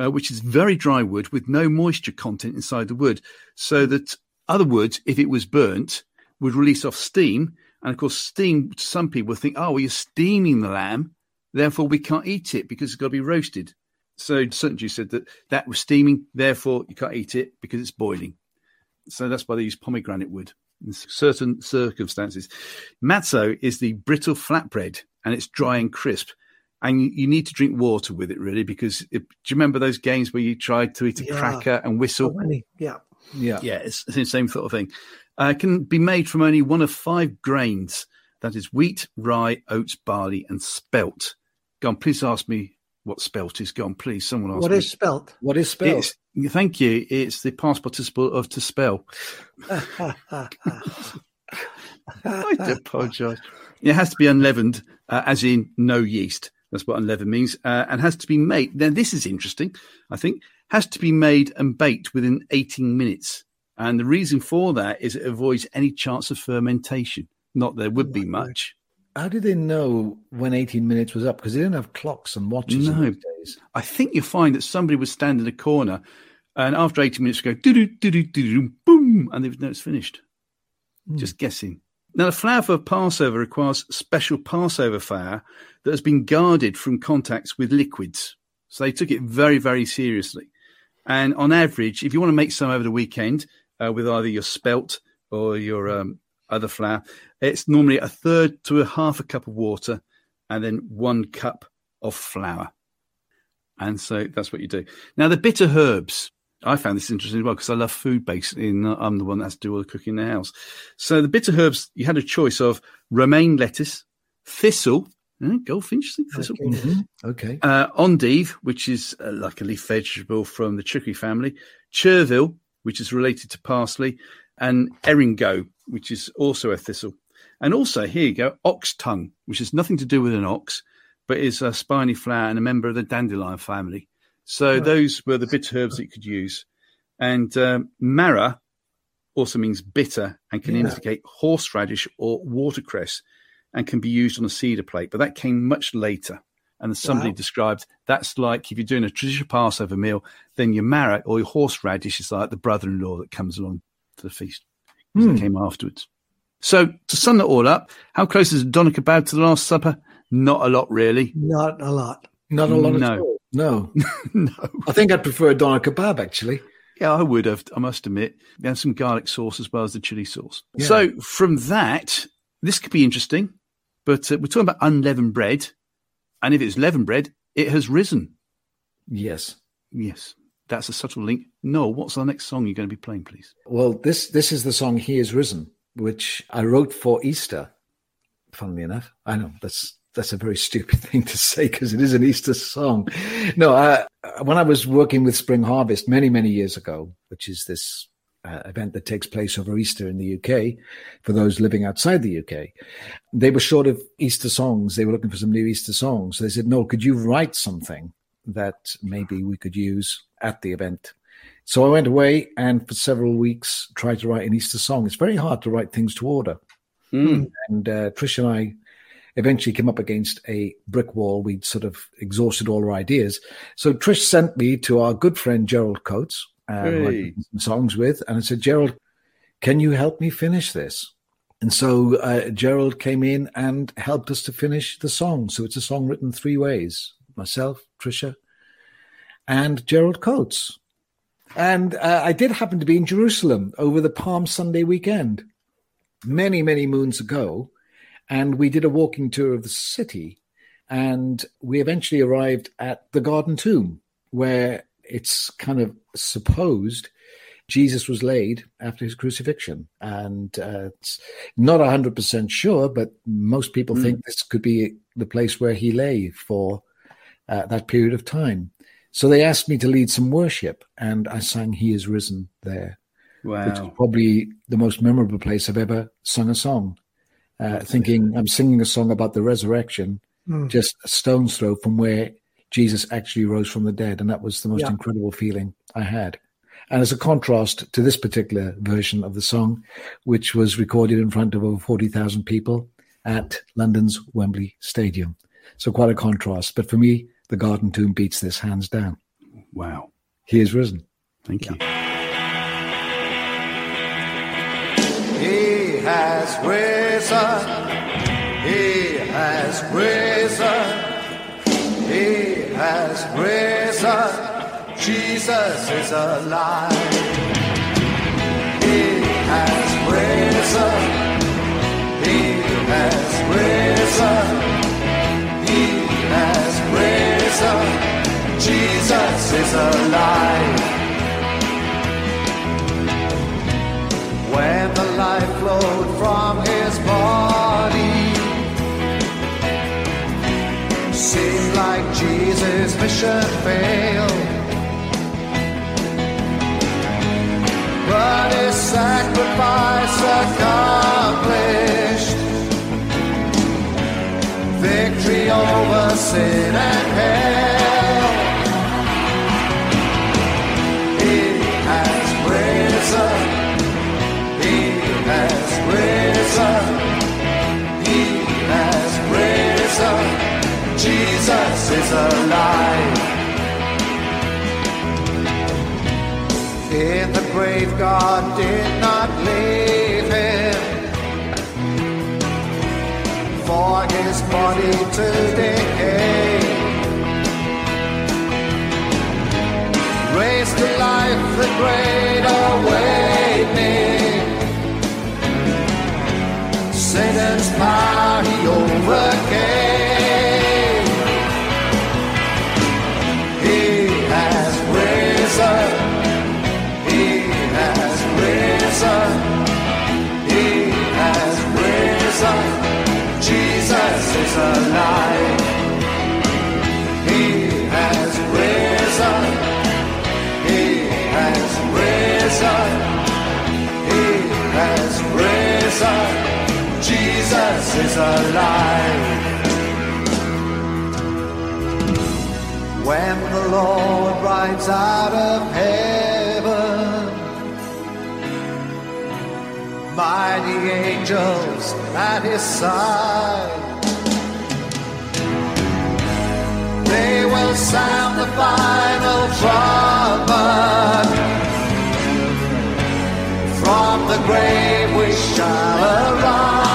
uh, which is very dry wood with no moisture content inside the wood, so that other wood, if it was burnt, would release off steam. And of course, steam, some people think, oh, well, you're steaming the lamb, therefore we can't eat it because it's got to be roasted. So certain Jews said that that was steaming, therefore you can't eat it because it's boiling. So that's why they use pomegranate wood in certain circumstances. Matzo is the brittle flatbread and it's dry and crisp. And you, you need to drink water with it, really, because it, do you remember those games where you tried to eat a Yeah. cracker and whistle? many, yeah. Yeah. Yeah, it's, it's the same sort of thing. Uh, it can be made from only one of five grains that is wheat, rye, oats, barley, and spelt. Go on, please ask me what spelt is. Go on, please. Someone ask What me. is spelt? What is spelt It's, thank you. It's the past participle of to spell. I apologise. It has to be unleavened, uh, as in no yeast. That's what unleavened means, uh, and has to be made. Now, this is interesting. I think has to be made and baked within 18 minutes, and the reason for that is it avoids any chance of fermentation. Not there would be much. How did they know when 18 minutes was up? Because they didn't have clocks and watches in No. those days. I think you find that somebody would stand in a corner and after 18 minutes go do do do do do boom and they've know it's finished. Mm. Just guessing. Now, the flour for Passover requires special Passover flour that has been guarded from contacts with liquids. So they took it very, very seriously. And on average, if you want to make some over the weekend uh, with either your spelt or your um, other flour, it's normally a third to a half a cup of water and then one cup of flour. And so that's what you do. Now, the bitter herbs, I found this interesting as well because I love food based. In uh, I'm the one that has to do all the cooking in the house. So the bitter herbs, you had a choice of romaine lettuce, thistle, eh, goldfinch thistle, okay, mm-hmm. okay. Uh, endive, which is uh, like a leaf vegetable from the chicory family, chervil, which is related to parsley, and eringo, which is also a thistle. And also here you go, ox tongue, which has nothing to do with an ox, but is a spiny flower and a member of the dandelion family. So right. those were the bitter herbs that you could use. And um, also means bitter and can yeah. indicate horseradish or watercress and can be used on a seder plate. But that came much later. And somebody wow. described, that's like if you're doing a traditional Passover meal, then your maror or your horseradish is like the brother in law that comes along to the feast. Mm. It came afterwards. So to sum that all up, how close is doner kebab to the Last Supper? Not a lot, really. Not a lot. Not a lot no. at all. No, no. I think I'd prefer a doner kebab actually. Yeah, I would have. I must admit, and some garlic sauce as well as the chili sauce. Yeah. So from that, this could be interesting. But uh, we're talking about unleavened bread, and if it's leavened bread, it has risen. Yes, yes, that's a subtle link. No, what's the next song you're going to be playing, please? Well, this this is the song "He Is Risen," which I wrote for Easter. Funnily enough, I know that's that's a very stupid thing to say because it is an Easter song. No, I, when I was working with Spring Harvest many, many years ago, which is this uh, event that takes place over Easter in the UK for those living outside the UK, they were short of Easter songs. They were looking for some new Easter songs. So they said, "No, could you write something that maybe we could use at the event?" So I went away and for several weeks tried to write an Easter song. It's very hard to write things to order. Mm. And uh, Trish and I eventually came up against a brick wall. We'd sort of exhausted all our ideas. So Trish sent me to our good friend Gerald Coates, uh, hey. songs with, and I said, Gerald, can you help me finish this? And so uh, Gerald came in and helped us to finish the song. So it's a song written three ways: myself, Trisha, and Gerald Coates. And uh, I did happen to be in Jerusalem over the Palm Sunday weekend, many, many moons ago. And we did a walking tour of the city. And we eventually arrived at the Garden Tomb, where it's kind of supposed Jesus was laid after his crucifixion. And uh, it's not 100% sure, but most people mm. think this could be the place where he lay for uh, that period of time. So they asked me to lead some worship, and I sang He is Risen there. Wow. Which is probably the most memorable place I've ever sung a song uh, thinking I'm singing a song about the resurrection, mm. just a stone's throw from where Jesus actually rose from the dead. And that was the most yeah. incredible feeling I had. And as a contrast to this particular version of the song, which was recorded in front of over 40,000 people at London's Wembley Stadium. So quite a contrast. But for me, the Garden Tomb beats this hands down. Wow. He is risen. Thank you. Has risen. He has risen. He has risen. Jesus is alive. He has risen. He has risen. He has risen. Jesus is alive. When the life flowed from his body. Seemed like Jesus' mission failed. But his sacrifice accomplished victory over sin and hell. God did not leave him for his body to decay. Raised to life, the great awakening. Satan's power he overcame. Is alive. When the Lord rides out of heaven, mighty angels at his side. They will sound the final trumpet. From the grave we shall arise.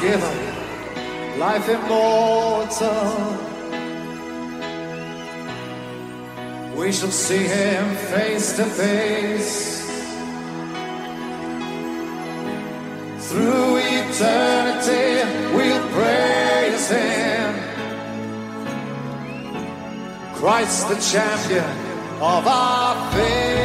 Given life immortal. We shall see him face to face. Through eternity, we'll praise Him. Christ, the champion of our faith.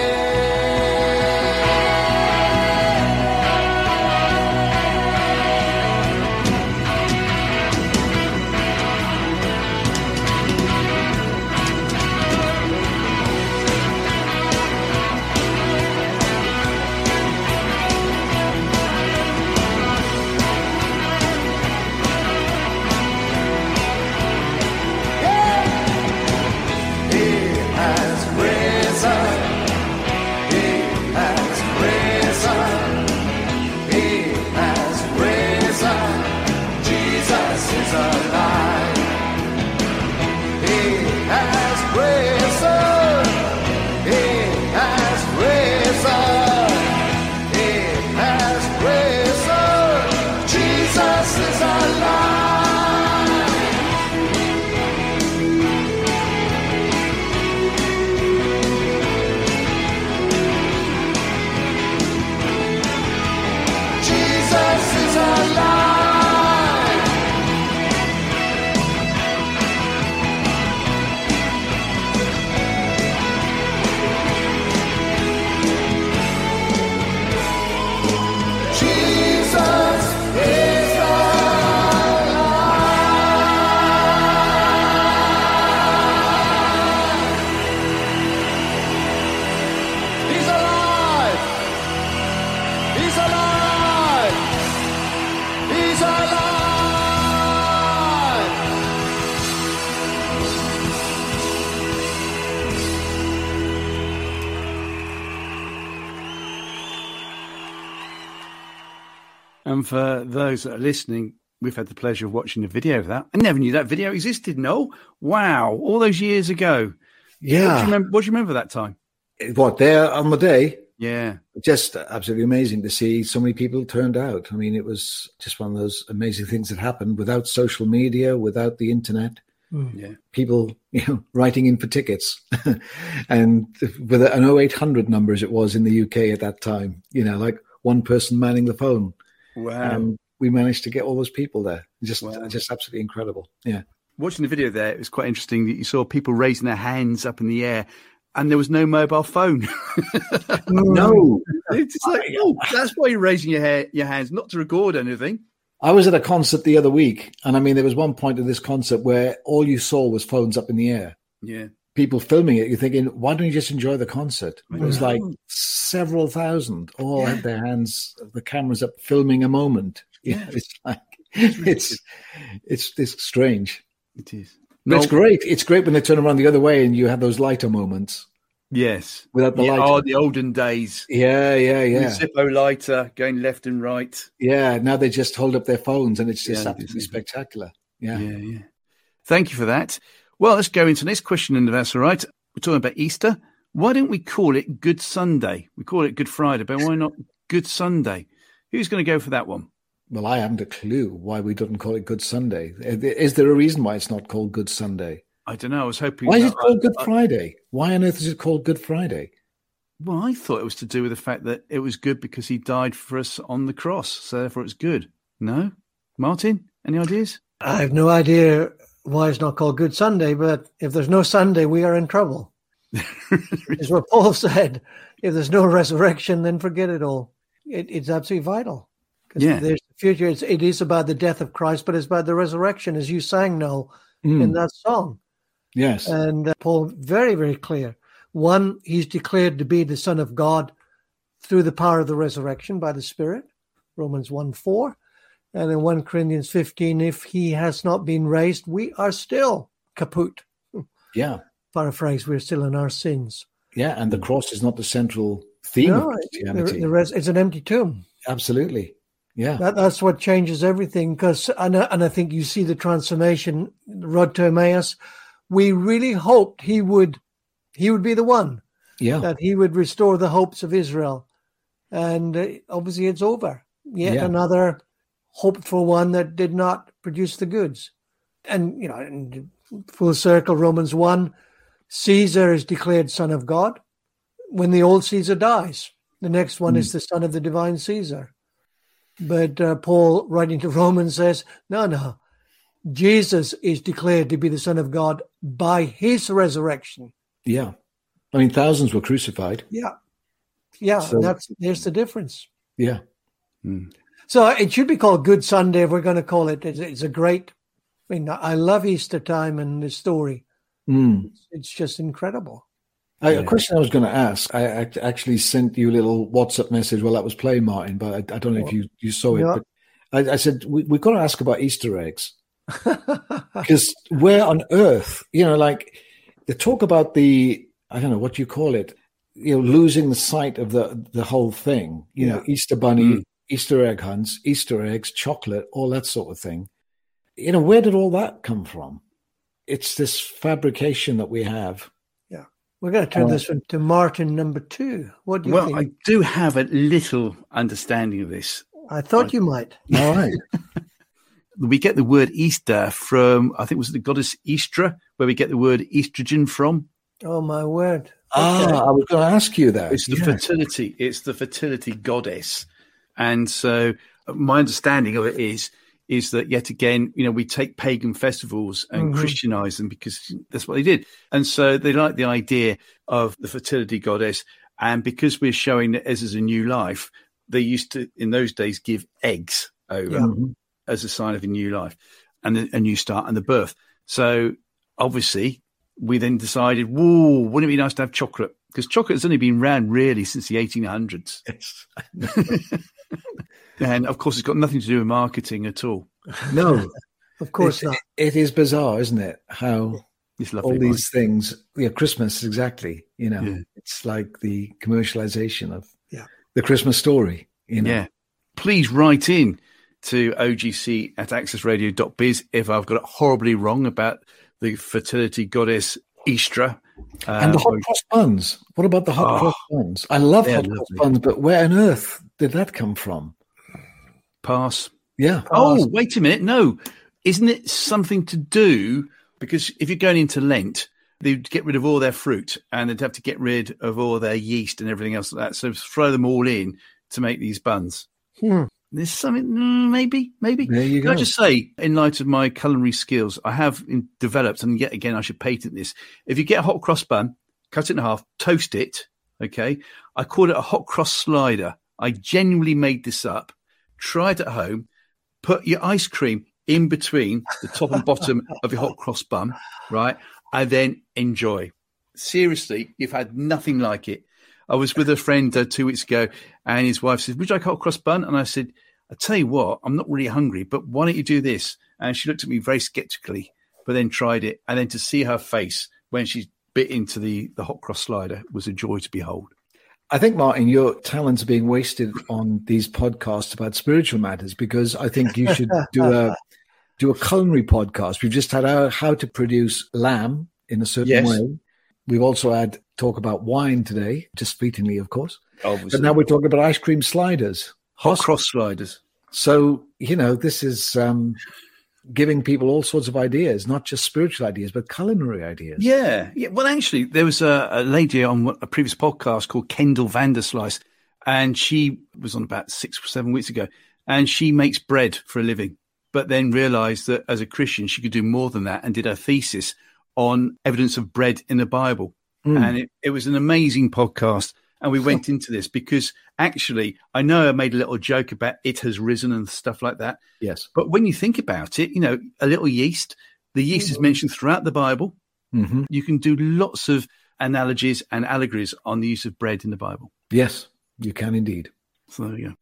For those that are listening, we've had the pleasure of watching the video of that. I never knew that video existed, No, Wow, all those years ago. What do you Yeah. remember, what do you remember that time? What, there on the day? Yeah. Just absolutely amazing to see so many people turned out. I mean, it was just one of those amazing things that happened without social media, without the internet. Mm. Yeah. People, you know, writing in for tickets, and with an 0800 number as it was in the UK at that time, you know, like one person manning the phone. Wow. And we managed to get all those people there. Just, Wow. just absolutely incredible. Yeah. Watching the video there, it was quite interesting that you saw people raising their hands up in the air and there was no mobile phone. No, it's like, oh, that's why you're raising your, hair, your hands, not to record anything. I was at a concert the other week, and I mean, there was one point of this concert where all you saw was phones up in the air. Yeah. People filming it. You're thinking, why don't you just enjoy the concert? It was like several thousand all had their hands, the cameras up, filming a moment. Yeah, it's like it's it's it's strange. It is. But it's great. It's great when they turn around the other way and you have those lighter moments Yes. without the Yeah, lighter. oh, the olden days. yeah, yeah, yeah, Zippo lighter going left and right. yeah. Now they just hold up their phones and it's just Yeah, absolutely spectacular. Yeah. Yeah, yeah. Thank you for that. Well, let's go into the next question, and if that's all right. We're talking about Easter. Why don't we call it Good Sunday? We call it Good Friday, but why not Good Sunday? Who's going to go for that one? Well, I haven't a clue why we didn't call it Good Sunday. Is there a reason why it's not called Good Sunday? I don't know. I was hoping. Why is it called Good I- I- Friday? Why on earth is it called Good Friday? well, I thought it was to do with the fact that it was good because he died for us on the cross, so therefore it's good. No, Martin, any ideas? I have no idea why it's not called Good Sunday, but if there's no Sunday, we are in trouble. Is what Paul said. If there's no resurrection, then forget it all. It, it's absolutely vital. Yeah. there's the future. It's, it is about the death of Christ, but it's about the resurrection, as you sang, Noel, Mm, in that song. yes. And uh, Paul, very, very clear. One, he's declared to be the Son of God through the power of the resurrection by the Spirit, Romans 1 4. And in 1 Corinthians 15, if he has not been raised, we are still kaput. yeah. Paraphrase, we're still in our sins. Yeah. And the cross is not the central theme No, of Christianity. the res, it's an empty tomb. Absolutely. Yeah. That, that's what changes everything. Because, and, I- and I think you see the transformation, Rod road to Emmaus. We really hoped he would, he would be the one. yeah. that he would restore the hopes of Israel. And uh, obviously, it's over. Yet Yeah. another hoped for one that did not produce the goods. And, you know, in full circle, Romans 1 Caesar is declared son of God when the old Caesar dies. The next one is the son of the divine Caesar. But uh, Paul, writing to Romans, says, no, no. Jesus is declared to be the son of God by his resurrection. yeah. I mean, thousands were crucified. Yeah. Yeah, So- that's there's the difference. Yeah. So it should be called Good Sunday if we're going to call it. It's, it's a great. I mean, I love Easter time and the story. Mm. It's just incredible. I, A question I was going to ask. I actually sent you a little WhatsApp message while that was playing, Martin, but I, I don't know if you, you saw it. Yeah. But I, I said we, we've got to ask about Easter eggs because where on earth, you know, like the talk about the I don't know what you call it, you know, losing the sight of the the whole thing. You know, Easter bunny, Mm. Easter egg hunts, Easter eggs, chocolate, all that sort of thing. You know, where did all that come from? It's this fabrication that we have. Yeah. We're going to turn Uh, this one to Martin number two. What do you Well, think? I do have a little understanding of this. I, thought you might. All right. We get the word Easter from, I think it was the goddess Eastra, where we get the word estrogen from. Oh my word! Ah, I was going to ask you that. It's the Yeah. fertility. It's the fertility goddess, and so uh, my understanding of it is is that yet again, you know, we take pagan festivals and Mhm. Christianize them because that's what they did, and so they like the idea of the fertility goddess, and because we're showing that as is a new life, they used to in those days give eggs over. Mhm. as a sign of a new life and a, a new start and the birth. So obviously, we then decided, whoa, wouldn't it be nice to have chocolate? Because chocolate has only been around really since the 1800s. and of course, it's got nothing to do with marketing at all. No, Of course it, not. it is bizarre, isn't it? How It's lovely. all these things, yeah, Christmas exactly. You know, Yeah. it's like the commercialization of Yeah. the Christmas story. You know, Yeah. Please write in to ogc at accessradio.biz if I've got it horribly wrong about the fertility goddess Eastra. And the Um, hot cross buns. What about the hot Oh. cross buns? I love They're hot cross buns, but where on earth did that come from? pass. Yeah, Oh, wait a minute. No, isn't it something to do? Because if you're going into Lent, they'd get rid of all their fruit and they'd have to get rid of all their yeast and everything else like that. So throw them all in to make these buns. Hmm. There's something, mm, maybe, maybe. There you Can I just say, in light of my culinary skills, I have in, developed, and yet again, I should patent this. If you get a hot cross bun, cut it in half, toast it. Okay, I call it a hot cross slider. I genuinely made this up. Try it at home. Put your ice cream in between the top and bottom of your hot cross bun, right? And then enjoy. Seriously, you've had nothing like it. I was with a friend uh, two weeks ago, and his wife said, "Would you like a hot cross bun?" And I said, "I tell you what, I'm not really hungry, but why don't you do this?" And she looked at me very skeptically, but then tried it, and then to see her face when she bit into the the hot cross slider was a joy to behold. I think, Martin, your talents are being wasted on these podcasts about spiritual matters because I think you should do a do a culinary podcast. We've just had our how to produce lamb in a certain Yes. way. We've also had talk about wine today, just fleetingly, of course. Obviously, But now we're talking about ice cream sliders. Hot cross sliders. So, you know, this is um, giving people all sorts of ideas, not just spiritual ideas, but culinary ideas. Yeah, yeah. Well, actually, there was a, a lady on a previous podcast called Kendall Vanderslice, and she was on about six or seven weeks ago, and she makes bread for a living, but then realised that as a Christian she could do more than that, and did her thesis on evidence of bread in the Bible, and it, it was an amazing podcast. And we went into this because actually, I know I made a little joke about it has risen and stuff like that. Yes. But when you think about it, you know, a little yeast, the yeast is mentioned throughout the Bible. hmm You can do lots of analogies and allegories on the use of bread in the Bible. Yes, you can indeed. So go.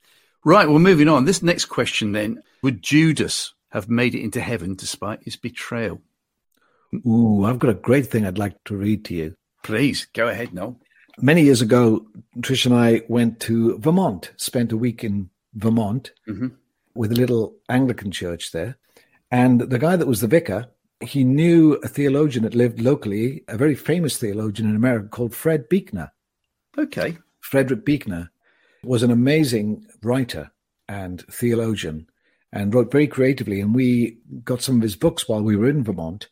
Right, well, moving on. This next question then Would Judas have made it into heaven despite his betrayal? Ooh, I've got a great thing I'd like to read to you. Please go ahead, Noel. Many years ago, Trish and I went to Vermont, spent a week in Vermont Mhm. with a little Anglican church there. And the guy that was the vicar, he knew a theologian that lived locally, a very famous theologian in America called Fred Buechner. Okay. Frederick Buechner was an amazing writer and theologian and wrote very creatively. And we got some of his books while we were in Vermont.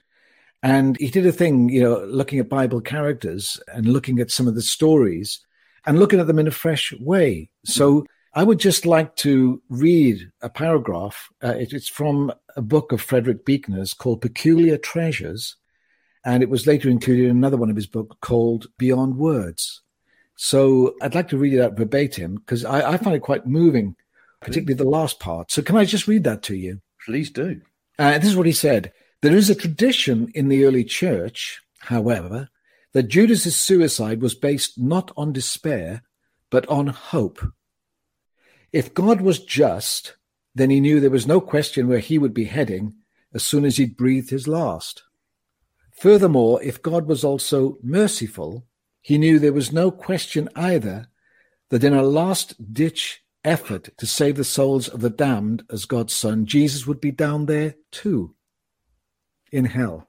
And he did a thing, you know, looking at Bible characters and looking at some of the stories and looking at them in a fresh way. So I would just like to read a paragraph. Uh, it- it's from a book of Frederick Buechner's called Peculiar Treasures. And it was later included in another one of his books called Beyond Words. So I'd like to read it out verbatim because I, I find it quite moving, particularly the last part. So can I just read that to you? Please do. Uh, this is what he said. There is a tradition in the early church, however, that Judas's suicide was based not on despair, but on hope. If God was just, then he knew there was no question where he would be heading as soon as he'd breathed his last. Furthermore, if God was also merciful, he knew there was no question either that in a last ditch effort to save the souls of the damned as God's Son, Jesus would be down there too, in hell.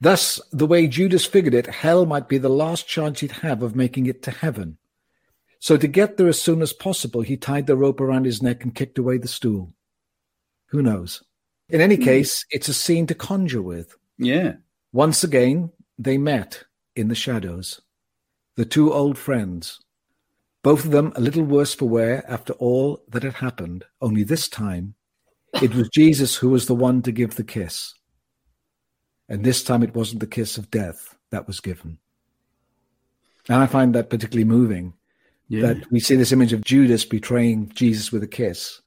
Thus, the way Judas figured it, hell might be the last chance he'd have of making it to heaven. So, to get there as soon as possible, he tied the rope around his neck and kicked away the stool. Who knows? In any hmm. case, it's a scene to conjure with. Yeah. Once again, they met in the shadows. The two old friends. Both of them a little worse for wear after all that had happened, only this time it was Jesus who was the one to give the kiss. And this time it wasn't the kiss of death that was given. And I find that particularly moving Yeah. that we see this image of Judas betraying Jesus with a kiss.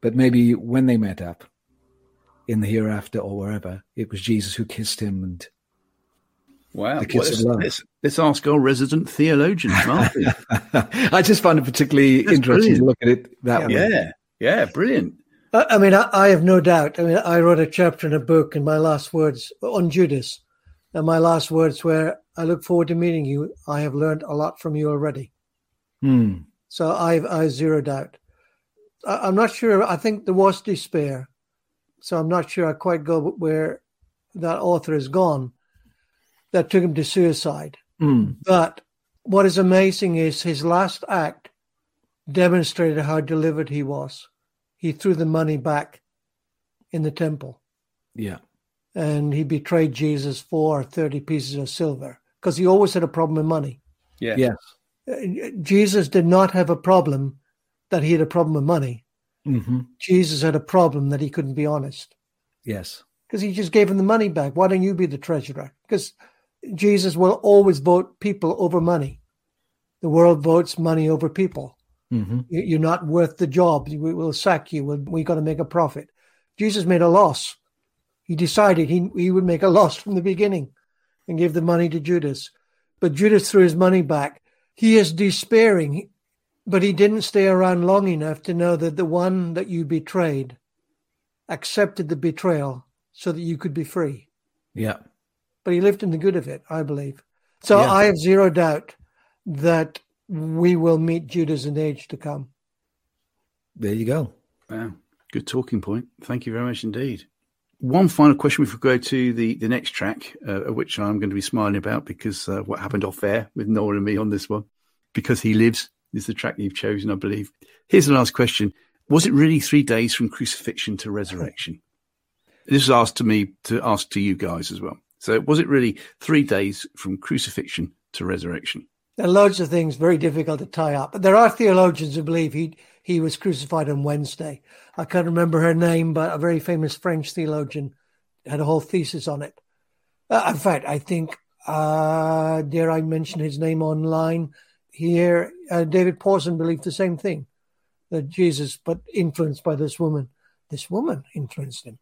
But maybe when they met up in the hereafter or wherever, it was Jesus who kissed him and wow. the kiss Well, of let's, love. let's, ask our resident theologian. I just find it particularly That's interesting brilliant. to look at it that way. yeah. Yeah. Brilliant. I, mean, I, I have no doubt. I mean, I wrote a chapter in a book, and my last words on Judas, and my last words were, "I look forward to meeting you. I have learned a lot from you already." Hmm. So I've I have zero doubt. I, I'm not sure. I think there was despair, so I'm not sure I quite go where that author has gone. That took him to suicide. Hmm. But what is amazing is his last act demonstrated how delivered he was. He threw the money back in the temple Yeah. and he betrayed Jesus for 30 pieces of silver because he always had a problem with money. Yeah. Yes. Jesus did not have a problem that he had a problem with money. hmm Jesus had a problem that he couldn't be honest Yes. because he just gave him the money back. Why don't you be the treasurer? Because Jesus will always vote people over money. The world votes money over people. Hmm You- You're not worth the job. We will sack you. We- We got to make a profit. Jesus made a loss. He decided he, he would make a loss from the beginning and give the money to Judas. But Judas threw his money back. He is despairing, but he didn't stay around long enough to know that the one that you betrayed accepted the betrayal so that you could be free. Yeah. But he lived in the good of it, I believe. So Yeah. I have zero doubt that we will meet Judas in the age to come. There you go. Wow, good talking point. Thank you very much indeed. One final question before we go to the, the next track, uh, of which I'm going to be smiling about because uh, what happened off air with Noel and me on this one, because he lives is the track you've chosen, I believe. Here's the last question: Was it really three days from crucifixion to resurrection? This was asked to me to ask to you guys as well. So, was it really three days from crucifixion to resurrection? There are loads of things very difficult to tie up. But there are theologians who believe he he was crucified on Wednesday. I can't remember her name, but a very famous French theologian had a whole thesis on it. Uh, in fact, I think uh, dare I mention his name online here? Uh, David Pawson believed the same thing that Jesus, but influenced by this woman, this woman influenced him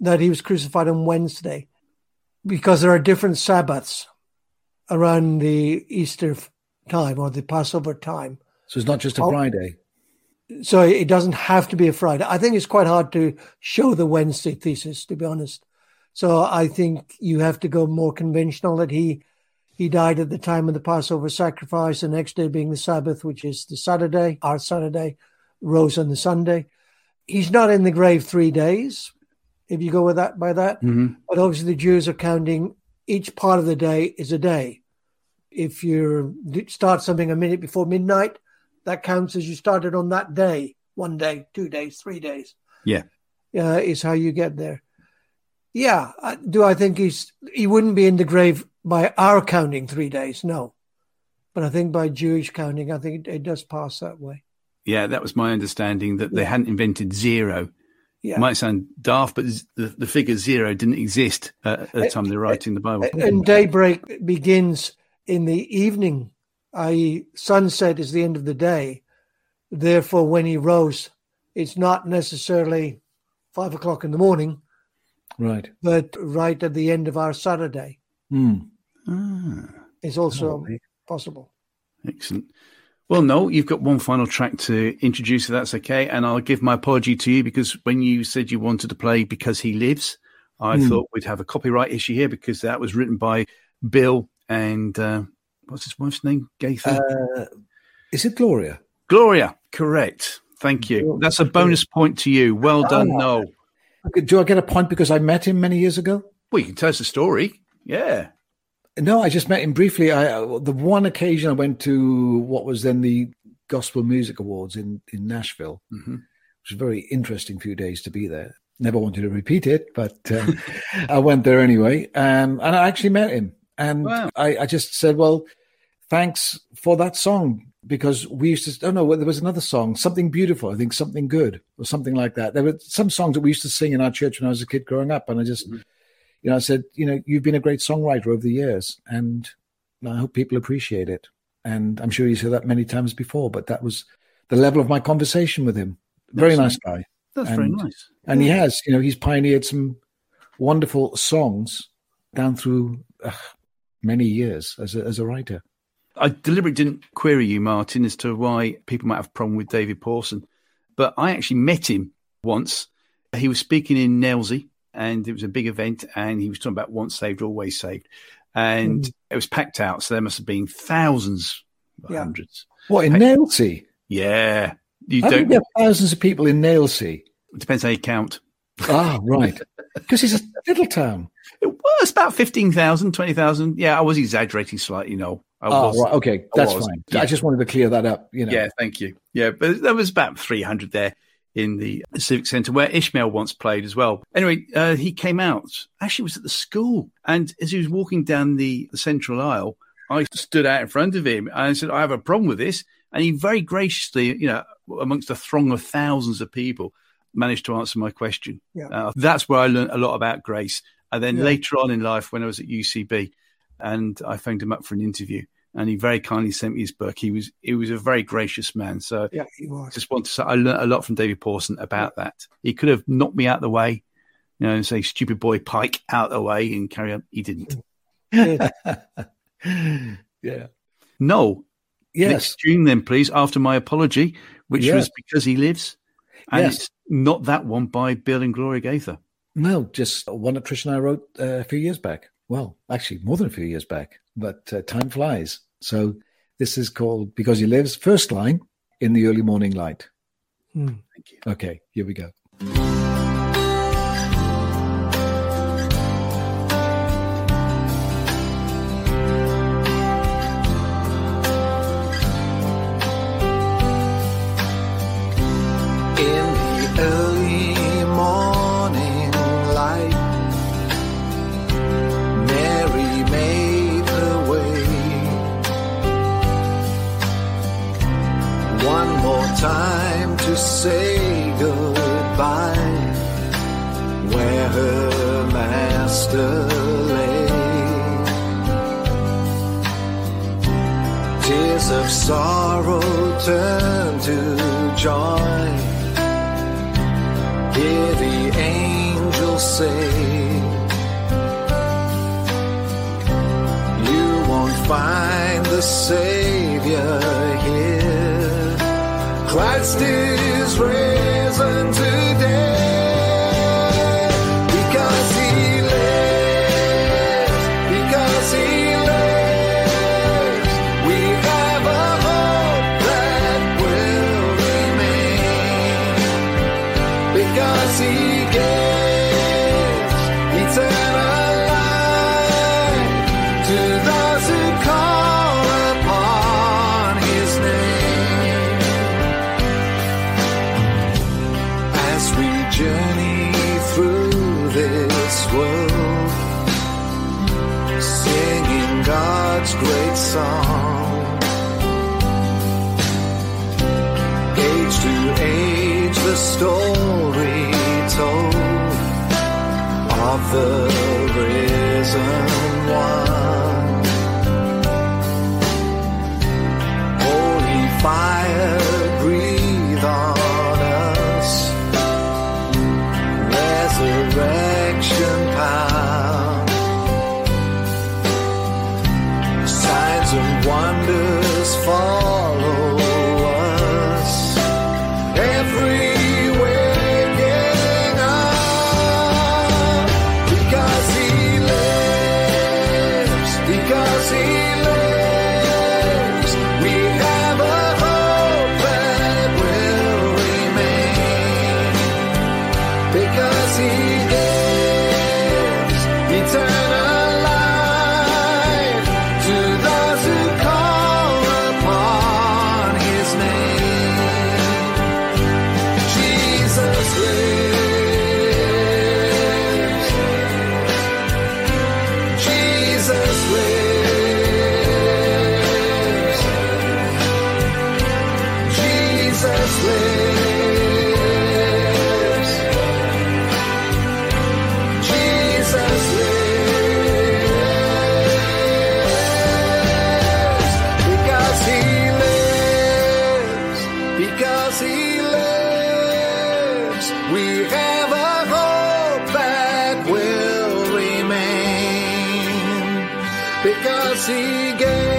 that he was crucified on Wednesday because there are different Sabbaths around the Easter time or the Passover time. So it's not just a Oh. Friday. So it doesn't have to be a Friday. I think it's quite hard to show the Wednesday thesis, to be honest. So I think you have to go more conventional that he he died at the time of the Passover sacrifice, the next day being the Sabbath, which is the Saturday, our Saturday, rose on the Sunday. He's not in the grave three days, if you go with that by that. Mm-hmm. But obviously, the Jews are counting each part of the day is a day. If you start something a minute before midnight, that counts as you started on that day. One day, two days, three days. Yeah. uh, is how you get there. Yeah. Do I think he's he wouldn't be in the grave by our counting three days? No, but I think by Jewish counting, I think it, it does pass that way. Yeah, that was my understanding that they hadn't invented zero. Yeah. It might sound daft, but the, the figure zero didn't exist uh, at the time they're writing the Bible. and daybreak begins in the evening, i.e., sunset is the end of the day. Therefore, when he rose, it's not necessarily five o'clock in the morning, Right. but right at the end of our Saturday Hmm. Ah, is also Okay. possible. excellent. Well, no, you've got one final track to introduce, if that's okay. And I'll give my apology to you because when you said you wanted to play Because He Lives, I Hmm. thought we'd have a copyright issue here because that was written by Bill and uh, what's his wife's name? Gaither? Uh, is it Gloria? Gloria, correct. Thank you. That's a bonus point to you. Well done, Ah. Noel. Do I get a point because I met him many years ago? Well, you can tell us the story. Yeah. No, I just met him briefly. I uh, the one occasion I went to what was then the Gospel Music Awards in in Nashville, hmm which was a very interesting few days to be there. Never wanted to repeat it, but uh, I went there anyway, um, and I actually met him. And Wow. I, I just said, "Well, thanks for that song." Because we used to, oh no, there was another song, something beautiful, I think something good or something like that. There were some songs that we used to sing in our church when I was a kid growing up. And I just, Mhm. You know, I said, you know, you've been a great songwriter over the years and I hope people appreciate it. And I'm sure you said that many times before, but that was the level of my conversation with him. Very Excellent. nice guy. That's very nice. And he has, you know, he's pioneered some wonderful songs down through uh, many years as a, as a writer. I deliberately didn't query you, Martin, as to why people might have a problem with David Pawson, but I actually met him once. He was speaking in Nailsea, and it was a big event, and he was talking about once saved, always saved, and Mm. it was packed out, so there must have been thousands, Yeah. hundreds. What, in. Nailsea? Yeah, you How do you don't. get thousands of people in Nailsea? It depends how you count. Ah, right. Because it's a little town. It was about 15,000, 20,000. Yeah, I was exaggerating slightly, no. I Oh, was. right. Okay. That's fine. yeah. I just wanted to clear that up. You know. Yeah, thank you. Yeah, but there was about 300 there in the Civic Centre where Ishmael once played as well. Anyway, uh, he came out, actually was at the school. And as he was walking down the, the central aisle, I stood out in front of him and I said, I have a problem with this. And he very graciously, you know, amongst a throng of thousands of people, managed to answer my question. Yeah. Uh, that's where I learned a lot about grace. And then Yeah. later on in life, when I was at UCB, and I phoned him up for an interview, and he very kindly sent me his book. He was he was a very gracious man. So Yeah, he I was. just want to say I learned a lot from David Pawson about that. He could have knocked me out of the way, you know, and say "stupid boy Pike" out of the way and carry on. He didn't. Did. yeah. No, Yes. next tune then, please. After my apology, which Yes. was because he lives, and Yes. it's not that one by Bill and Gloria Gaither. No, just one that Trish and I wrote uh, a few years back. Well, actually, more than a few years back, but uh, time flies. So this is called Because He Lives, first line in the early morning light. Hmm. Thank you. Okay, here we go. Master lay. Tears of sorrow turn to joy. Hear the angels say, You won't find the Savior here. Christ is risen today. Because he lives. We have a hope that will remain because he gives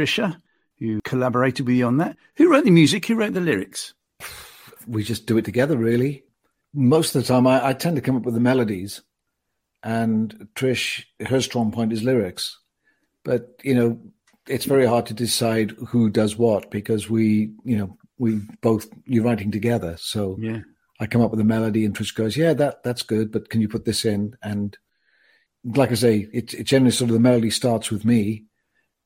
Trisha, who collaborated with you on that. Who wrote the music? Who wrote the lyrics? We just do it together, really. Most of the time, I, I tend to come up with the melodies, and Trish, her strong point is lyrics. But you know, it's very hard to decide who does what because we, you know, we both you're writing together. So Yeah. I come up with a melody, and Trish goes, "Yeah, that that's good, but can you put this in?" And like I say, it, it generally sort of the melody starts with me,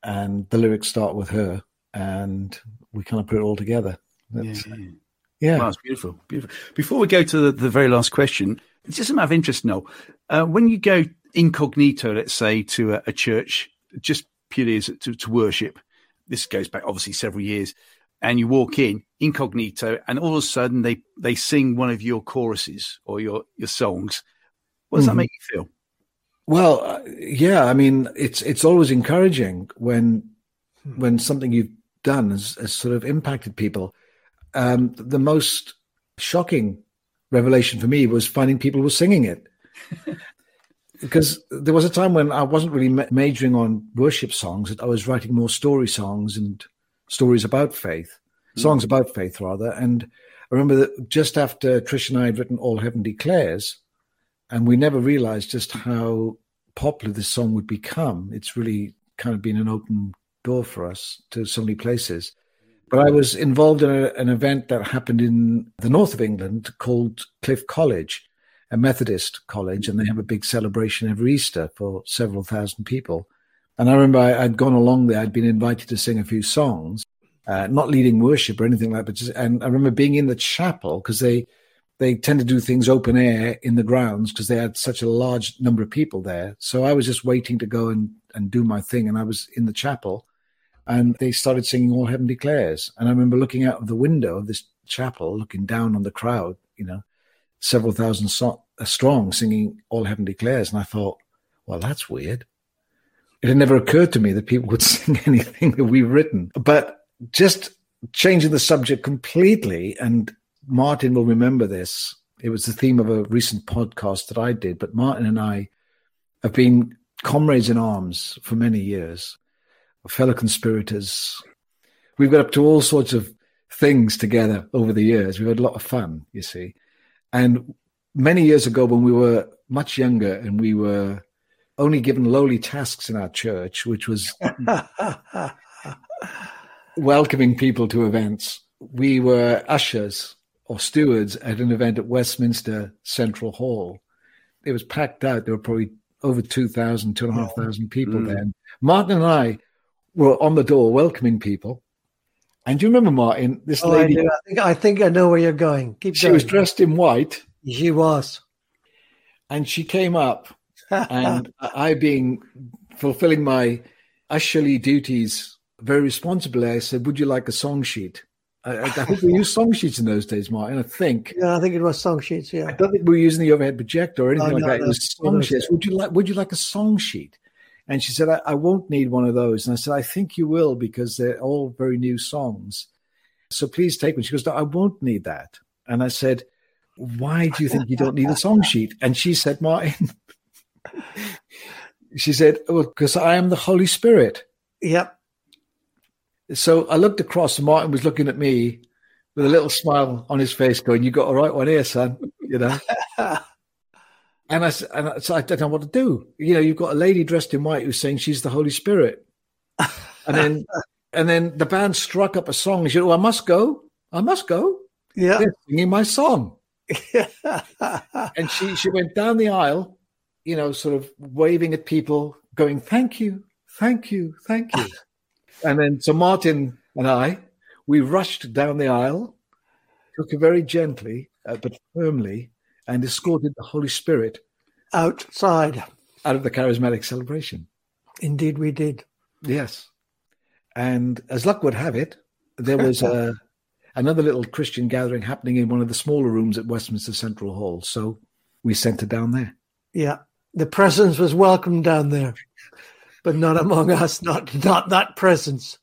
and the lyrics start with her, and we kind of put it all together. Yeah. That's, yeah. yeah. Wow, it's beautiful. Beautiful. Before we go to the, the very last question, it's just a matter of interest, Noel. Uh, when you go incognito, let's say, to a, a church, just purely as to, to worship, this goes back obviously several years, and you walk in incognito, and all of a sudden they they sing one of your choruses or your your songs. What does that Mhm. make you feel? Well, uh, yeah, I mean, it's it's always encouraging when when something you've done has, has sort of impacted people. Um, the most shocking revelation for me was finding people were singing it, because there was a time when I wasn't really ma- majoring on worship songs; I was writing more story songs and stories about faith, songs about faith rather. And I remember that just after Trish and I had written "All Heaven Declares." And we never realized just how popular this song would become. It's really kind of been an open door for us to so many places. But I was involved in a, an event that happened in the north of England called Cliff College, a Methodist college, and they have a big celebration every Easter for several thousand people. And I remember I, I'd gone along there, I'd been invited to sing a few songs, uh, not leading worship or anything like that, but just, and I remember being in the chapel because they, they tend to do things open air in the grounds because they had such a large number of people there. So I was just waiting to go and, and do my thing. And I was in the chapel and they started singing All Heaven Declares. And I remember looking out of the window of this chapel, looking down on the crowd, you know, several thousand so- uh, strong singing All Heaven Declares. And I thought, well, that's weird. It had never occurred to me that people would sing anything that we've written. But just changing the subject completely and Martin will remember this. It was the theme of a recent podcast that I did, but Martin and I have been comrades in arms for many years, fellow conspirators. We've got up to all sorts of things together over the years. We've had a lot of fun, you see. And many years ago, when we were much younger and we were only given lowly tasks in our church, which was welcoming people to events, we were ushers or stewards at an event at Westminster Central Hall. It was packed out. There were probably over 2,000, 2,500 people Mm. there. Martin and I were on the door welcoming people. And do you remember, Martin? This Oh, lady, do. I, think, I think I know where you're going. Keep she going. was dressed in white She was. and she came up and I being fulfilling my usherly duties very responsibly, I said, would you like a song sheet? I, I think we used song sheets in those days, Martin. I think. yeah, I think it was song sheets. Yeah. I don't think we were using the overhead projector or anything like no, that. It was song sheets. Would you like? Would you like a song sheet? And she said, I, "I won't need one of those." And I said, "I think you will because they're all very new songs. So please take one." She goes, no, "I won't need that." And I said, "Why do you think you don't need a song sheet?" And she said, "Martin." she said, "Well, because I am the Holy Spirit." Yep. So I looked across, and Martin was looking at me with a little smile on his face, going, "You got a right one here, son." You know. And I, and I, so I don't know what to do. You know, you've got a lady dressed in white who's saying she's the Holy Spirit, and then and then the band struck up a song. And she said, "Oh, I must go. I must go. Yeah. They're singing my song." And she she went down the aisle, you know, sort of waving at people, going, "Thank you, thank you, thank you." And then so Martin and I, we rushed down the aisle, took her very gently uh, but firmly, and escorted the Holy Spirit Outside. out of the charismatic celebration. Indeed, we did. Yes. And as luck would have it, there was a, another little Christian gathering happening in one of the smaller rooms at Westminster Central Hall. So we sent her down there. Yeah. The presence was welcome down there, but not among us. Not not that presence.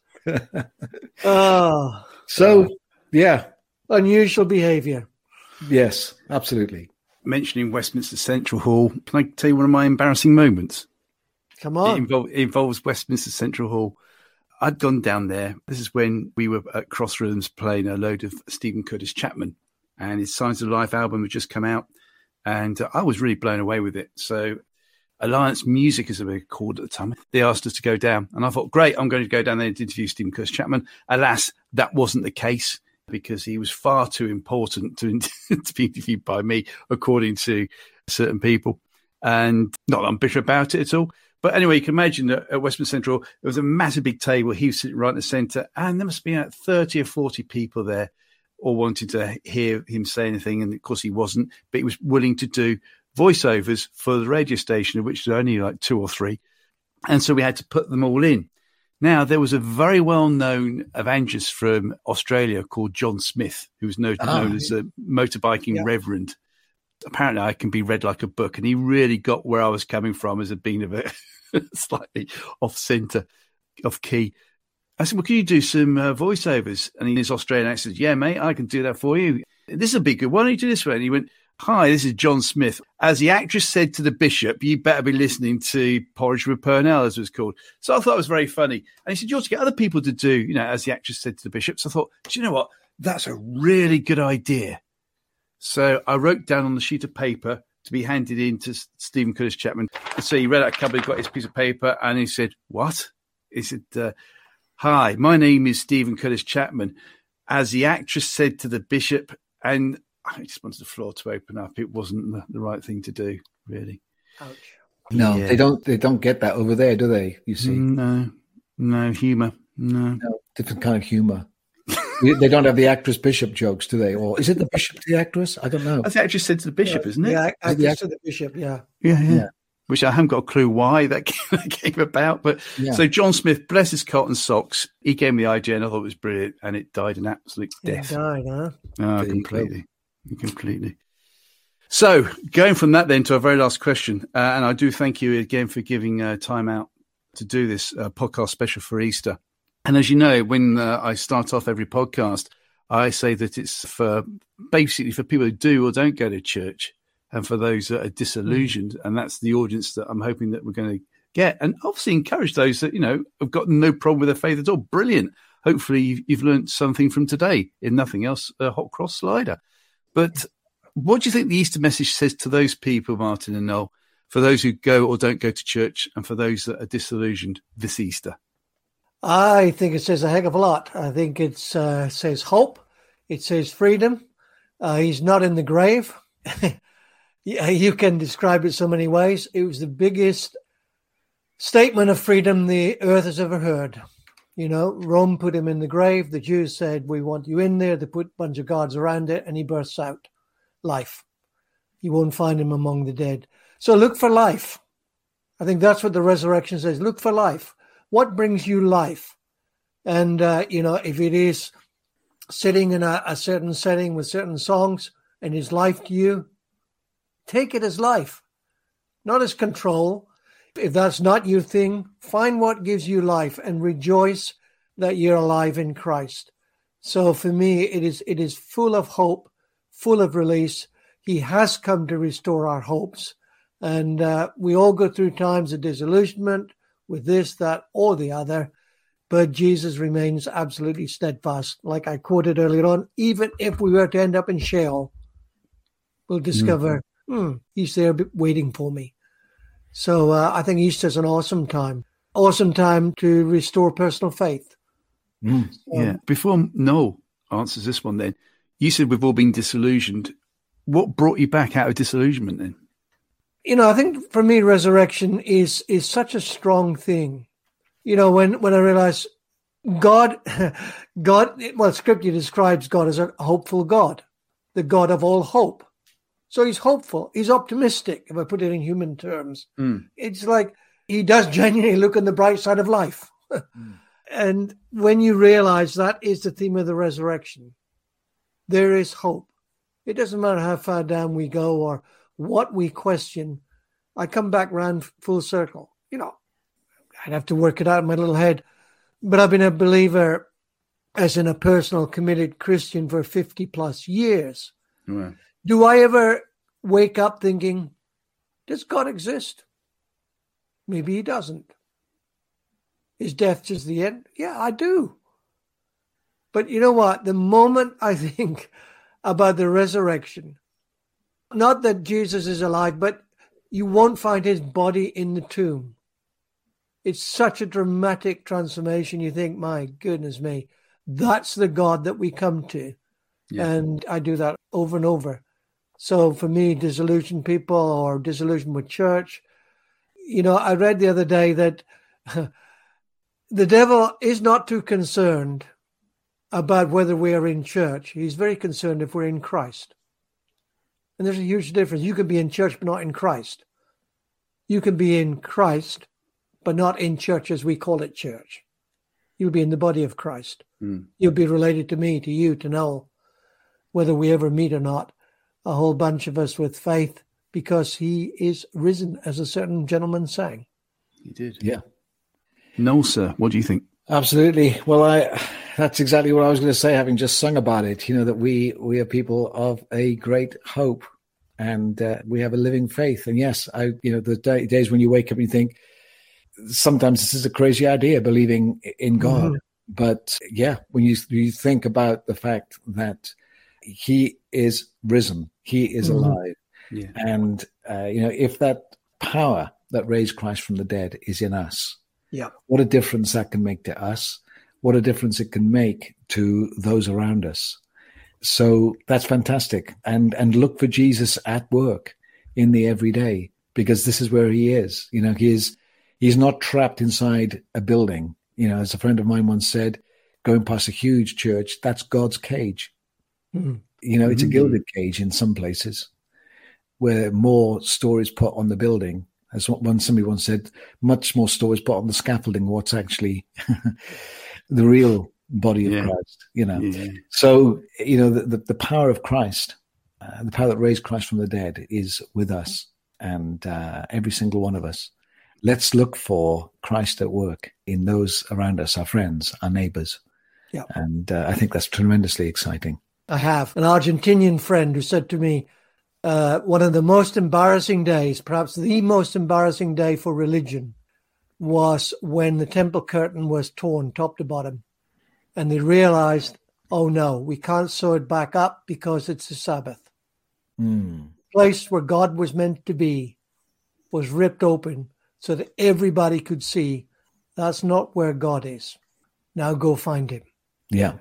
Oh, So, yeah, unusual behavior. yes, absolutely. Mentioning Westminster Central Hall, can I tell you one of my embarrassing moments? Come It, on. it involves Westminster Central Hall. I'd gone down there. This is when we were at Crossroads playing a load of Steven Curtis Chapman, and his Signs of Life album had just come out, and uh, I was really blown away with it. So Alliance Music, as they were called at the time, they asked us to go down. And I thought, great, I'm going to go down there and interview Steven Curtis Chapman. Alas, that wasn't the case because he was far too important to, to be interviewed by me, according to certain people. And not that I'm bitter about it at all. But anyway, you can imagine that at Westminster Central, there was a massive big table. He was sitting right in the centre, and there must be about 30 or 40 people there all wanting to hear him say anything. And of course, he wasn't, but he was willing to do voiceovers for the radio station, of which there were only like two or three. And so we had to put them all in. Now, there was a very well known evangelist from Australia called John Smith, who was known, oh, known as a motorbiking yeah. reverend. Apparently, I can be read like a book, and he really got where I was coming from as a being a bit slightly off center, off key. I said, Well, can you do some uh, voiceovers? And in his Australian accent, Yeah, mate, I can do that for you. This would be good. Why don't you do this one? And he went, Hi, this is John Smith. As the actress said to the bishop, you better be listening to Porridge with Purnell, as it was called. So I thought it was very funny. And he said, You ought to get other people to do, you know, as the actress said to the bishop. So I thought, Do you know what? That's a really good idea. So I wrote down on the sheet of paper to be handed in to Steven Curtis Chapman. So he read out a couple, he got his piece of paper, and he said, What? He said, uh, Hi, my name is Steven Curtis Chapman. As the actress said to the bishop, and I just wanted the floor to open up. It wasn't the, the right thing to do, really. Ouch. No, yeah. they don't. They don't get that over there, do they? You see? Mm, no, no humor. No, no different kind of humor. they don't have the actress bishop jokes, do they? Or is it the bishop the actress? I don't know. I think I just said to the bishop, yeah, isn't it? Yeah, actress to the bishop. Yeah. yeah, yeah, yeah. Which I haven't got a clue why that came about. But yeah. so John Smith, bless his cotton socks, he gave me the idea and I thought it was brilliant, and it died an absolute death. It died, huh? Oh, completely completely. So, going from that then to our very last question, uh, and I do thank you again for giving uh, time out to do this uh, podcast special for Easter. And as you know, when uh, I start off every podcast, I say that it's for basically for people who do or don't go to church, and for those that are disillusioned, mm. and that's the audience that I'm hoping that we're going to get, and obviously encourage those that you know have got no problem with their faith at all. Brilliant. Hopefully, you've, you've learned something from today. In nothing else, a hot cross slider. But what do you think the Easter message says to those people, Martin and Noel, for those who go or don't go to church and for those that are disillusioned this Easter? I think it says a heck of a lot. I think it uh, says hope. It says freedom. Uh, he's not in the grave. you can describe it so many ways. It was the biggest statement of freedom the earth has ever heard. You know, Rome put him in the grave. The Jews said, We want you in there. They put a bunch of guards around it, and he bursts out life. You won't find him among the dead. So look for life. I think that's what the resurrection says. Look for life. What brings you life? And, uh, you know, if it is sitting in a, a certain setting with certain songs and is life to you, take it as life, not as control, if that's not your thing, find what gives you life and rejoice that you're alive in Christ. So for me, it is it is full of hope, full of release. He has come to restore our hopes, and uh, we all go through times of disillusionment with this, that, or the other. But Jesus remains absolutely steadfast. Like I quoted earlier on, even if we were to end up in Sheol, we'll discover mm-hmm. hmm, He's there waiting for me. So uh, I think Easter's an awesome time, awesome time to restore personal faith. Mm, so, yeah. Before Noel answers this one, then you said we've all been disillusioned. What brought you back out of disillusionment then? You know, I think for me, resurrection is is such a strong thing. You know, when when I realize God, God, well, Scripture describes God as a hopeful God, the God of all hope. So he's hopeful. He's optimistic, if I put it in human terms. Mm. It's like he does genuinely look on the bright side of life. mm. And when you realize that is the theme of the resurrection, there is hope. It doesn't matter how far down we go or what we question. I come back round full circle. You know, I'd have to work it out in my little head. But I've been a believer as in a personal committed Christian for 50 plus years. Do I ever wake up thinking, does God exist? Maybe he doesn't. Is death just the end? Yeah, I do. But you know what? The moment I think about the resurrection, not that Jesus is alive, but you won't find his body in the tomb. It's such a dramatic transformation. You think, my goodness me, that's the God that we come to. Yeah. And I do that over and over. So for me, disillusioned people or disillusioned with church, you know, I read the other day that the devil is not too concerned about whether we are in church. He's very concerned if we're in Christ. And there's a huge difference. You can be in church, but not in Christ. You can be in Christ, but not in church as we call it church. You'll be in the body of Christ. Mm. You'll be related to me, to you, to Noel, whether we ever meet or not. A whole bunch of us with faith because he is risen, as a certain gentleman sang. He did. Yeah. No, sir, what do you think? Absolutely. Well, I that's exactly what I was going to say, having just sung about it. You know that we we are people of a great hope, and uh, we have a living faith. And yes, I you know the day, days when you wake up and you think sometimes this is a crazy idea, believing in God. Mm-hmm. But yeah, when you you think about the fact that He is risen, He is mm-hmm. alive, yeah. and uh, you know if that power that raised Christ from the dead is in us, yeah, what a difference that can make to us! What a difference it can make to those around us. So that's fantastic, and and look for Jesus at work in the everyday because this is where He is. You know, He is he's not trapped inside a building. You know, as a friend of mine once said, going past a huge church, that's God's cage. Mm-hmm. You know, it's a mm-hmm. gilded cage in some places where more stories put on the building. As one somebody once said, much more stories put on the scaffolding. What's actually the real body of yeah. Christ? You know, yeah. so you know the, the, the power of Christ, uh, the power that raised Christ from the dead, is with us and uh, every single one of us let's look for Christ at work in those around us, our friends, our neighbors. Yeah. And uh, I think that's tremendously exciting. I have an Argentinian friend who said to me, uh, one of the most embarrassing days, perhaps the most embarrassing day for religion, was when the temple curtain was torn top to bottom. And they realized, oh no, we can't sew it back up because it's the Sabbath. Mm. Place where God was meant to be was ripped open so that everybody could see that's not where God is. Now go find him. Yeah.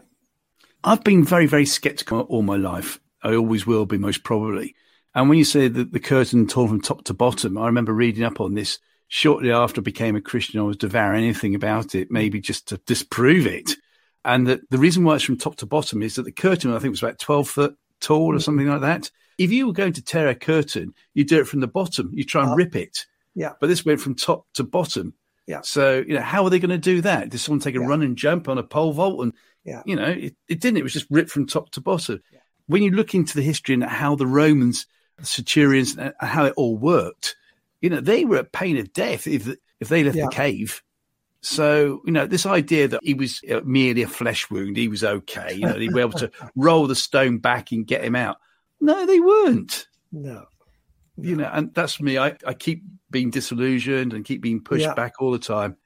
I've been very, very skeptical all my life. I always will be, most probably. And when you say that the curtain torn from top to bottom, I remember reading up on this shortly after I became a Christian. I was devouring anything about it, maybe just to disprove it. And that the reason why it's from top to bottom is that the curtain, I think, was about 12 foot tall or something like that. If you were going to tear a curtain, you do it from the bottom, you try and uh, rip it. Yeah. But this went from top to bottom. Yeah. So, you know, how are they going to do that? Did someone take a yeah. run and jump on a pole vault? And, yeah. you know, it, it didn't. It was just ripped from top to bottom. Yeah. When you look into the history and how the Romans, the Centurions, and how it all worked, you know, they were at pain of death if, if they left the cave. So, you know, this idea that he was uh, merely a flesh wound, he was okay, you know, they'd be able to roll the stone back and get him out. No, they weren't. No you know, and that's me. I, I keep being disillusioned and keep being pushed yeah. back all the time.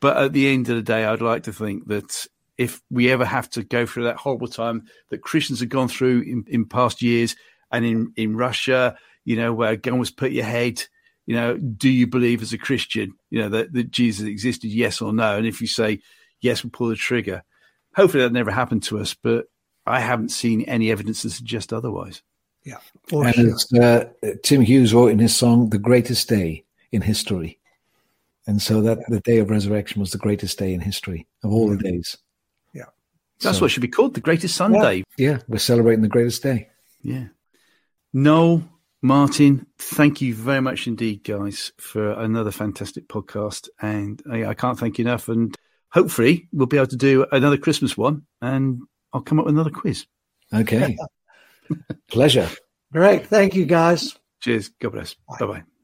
But at the end of the day, I'd like to think that if we ever have to go through that horrible time that Christians have gone through in, in past years and in, in Russia, you know, where a gun was put your head, you know, do you believe as a Christian, you know, that, that Jesus existed, yes or no? And if you say yes, we'll pull the trigger. Hopefully that never happened to us, but I haven't seen any evidence to suggest otherwise. Yeah. and sure. as uh, Tim Hughes wrote in his song, The Greatest Day in History. And so that yeah. the day of resurrection was the greatest day in history of all the days. Yeah. That's so, what should be called the greatest Sunday. Yeah. yeah, we're celebrating the greatest day. Yeah. No, Martin, thank you very much indeed, guys, for another fantastic podcast. And I, I can't thank you enough. And hopefully we'll be able to do another Christmas one and I'll come up with another quiz. Okay. Pleasure. Great. Thank you, guys. Cheers. God bless. Bye bye.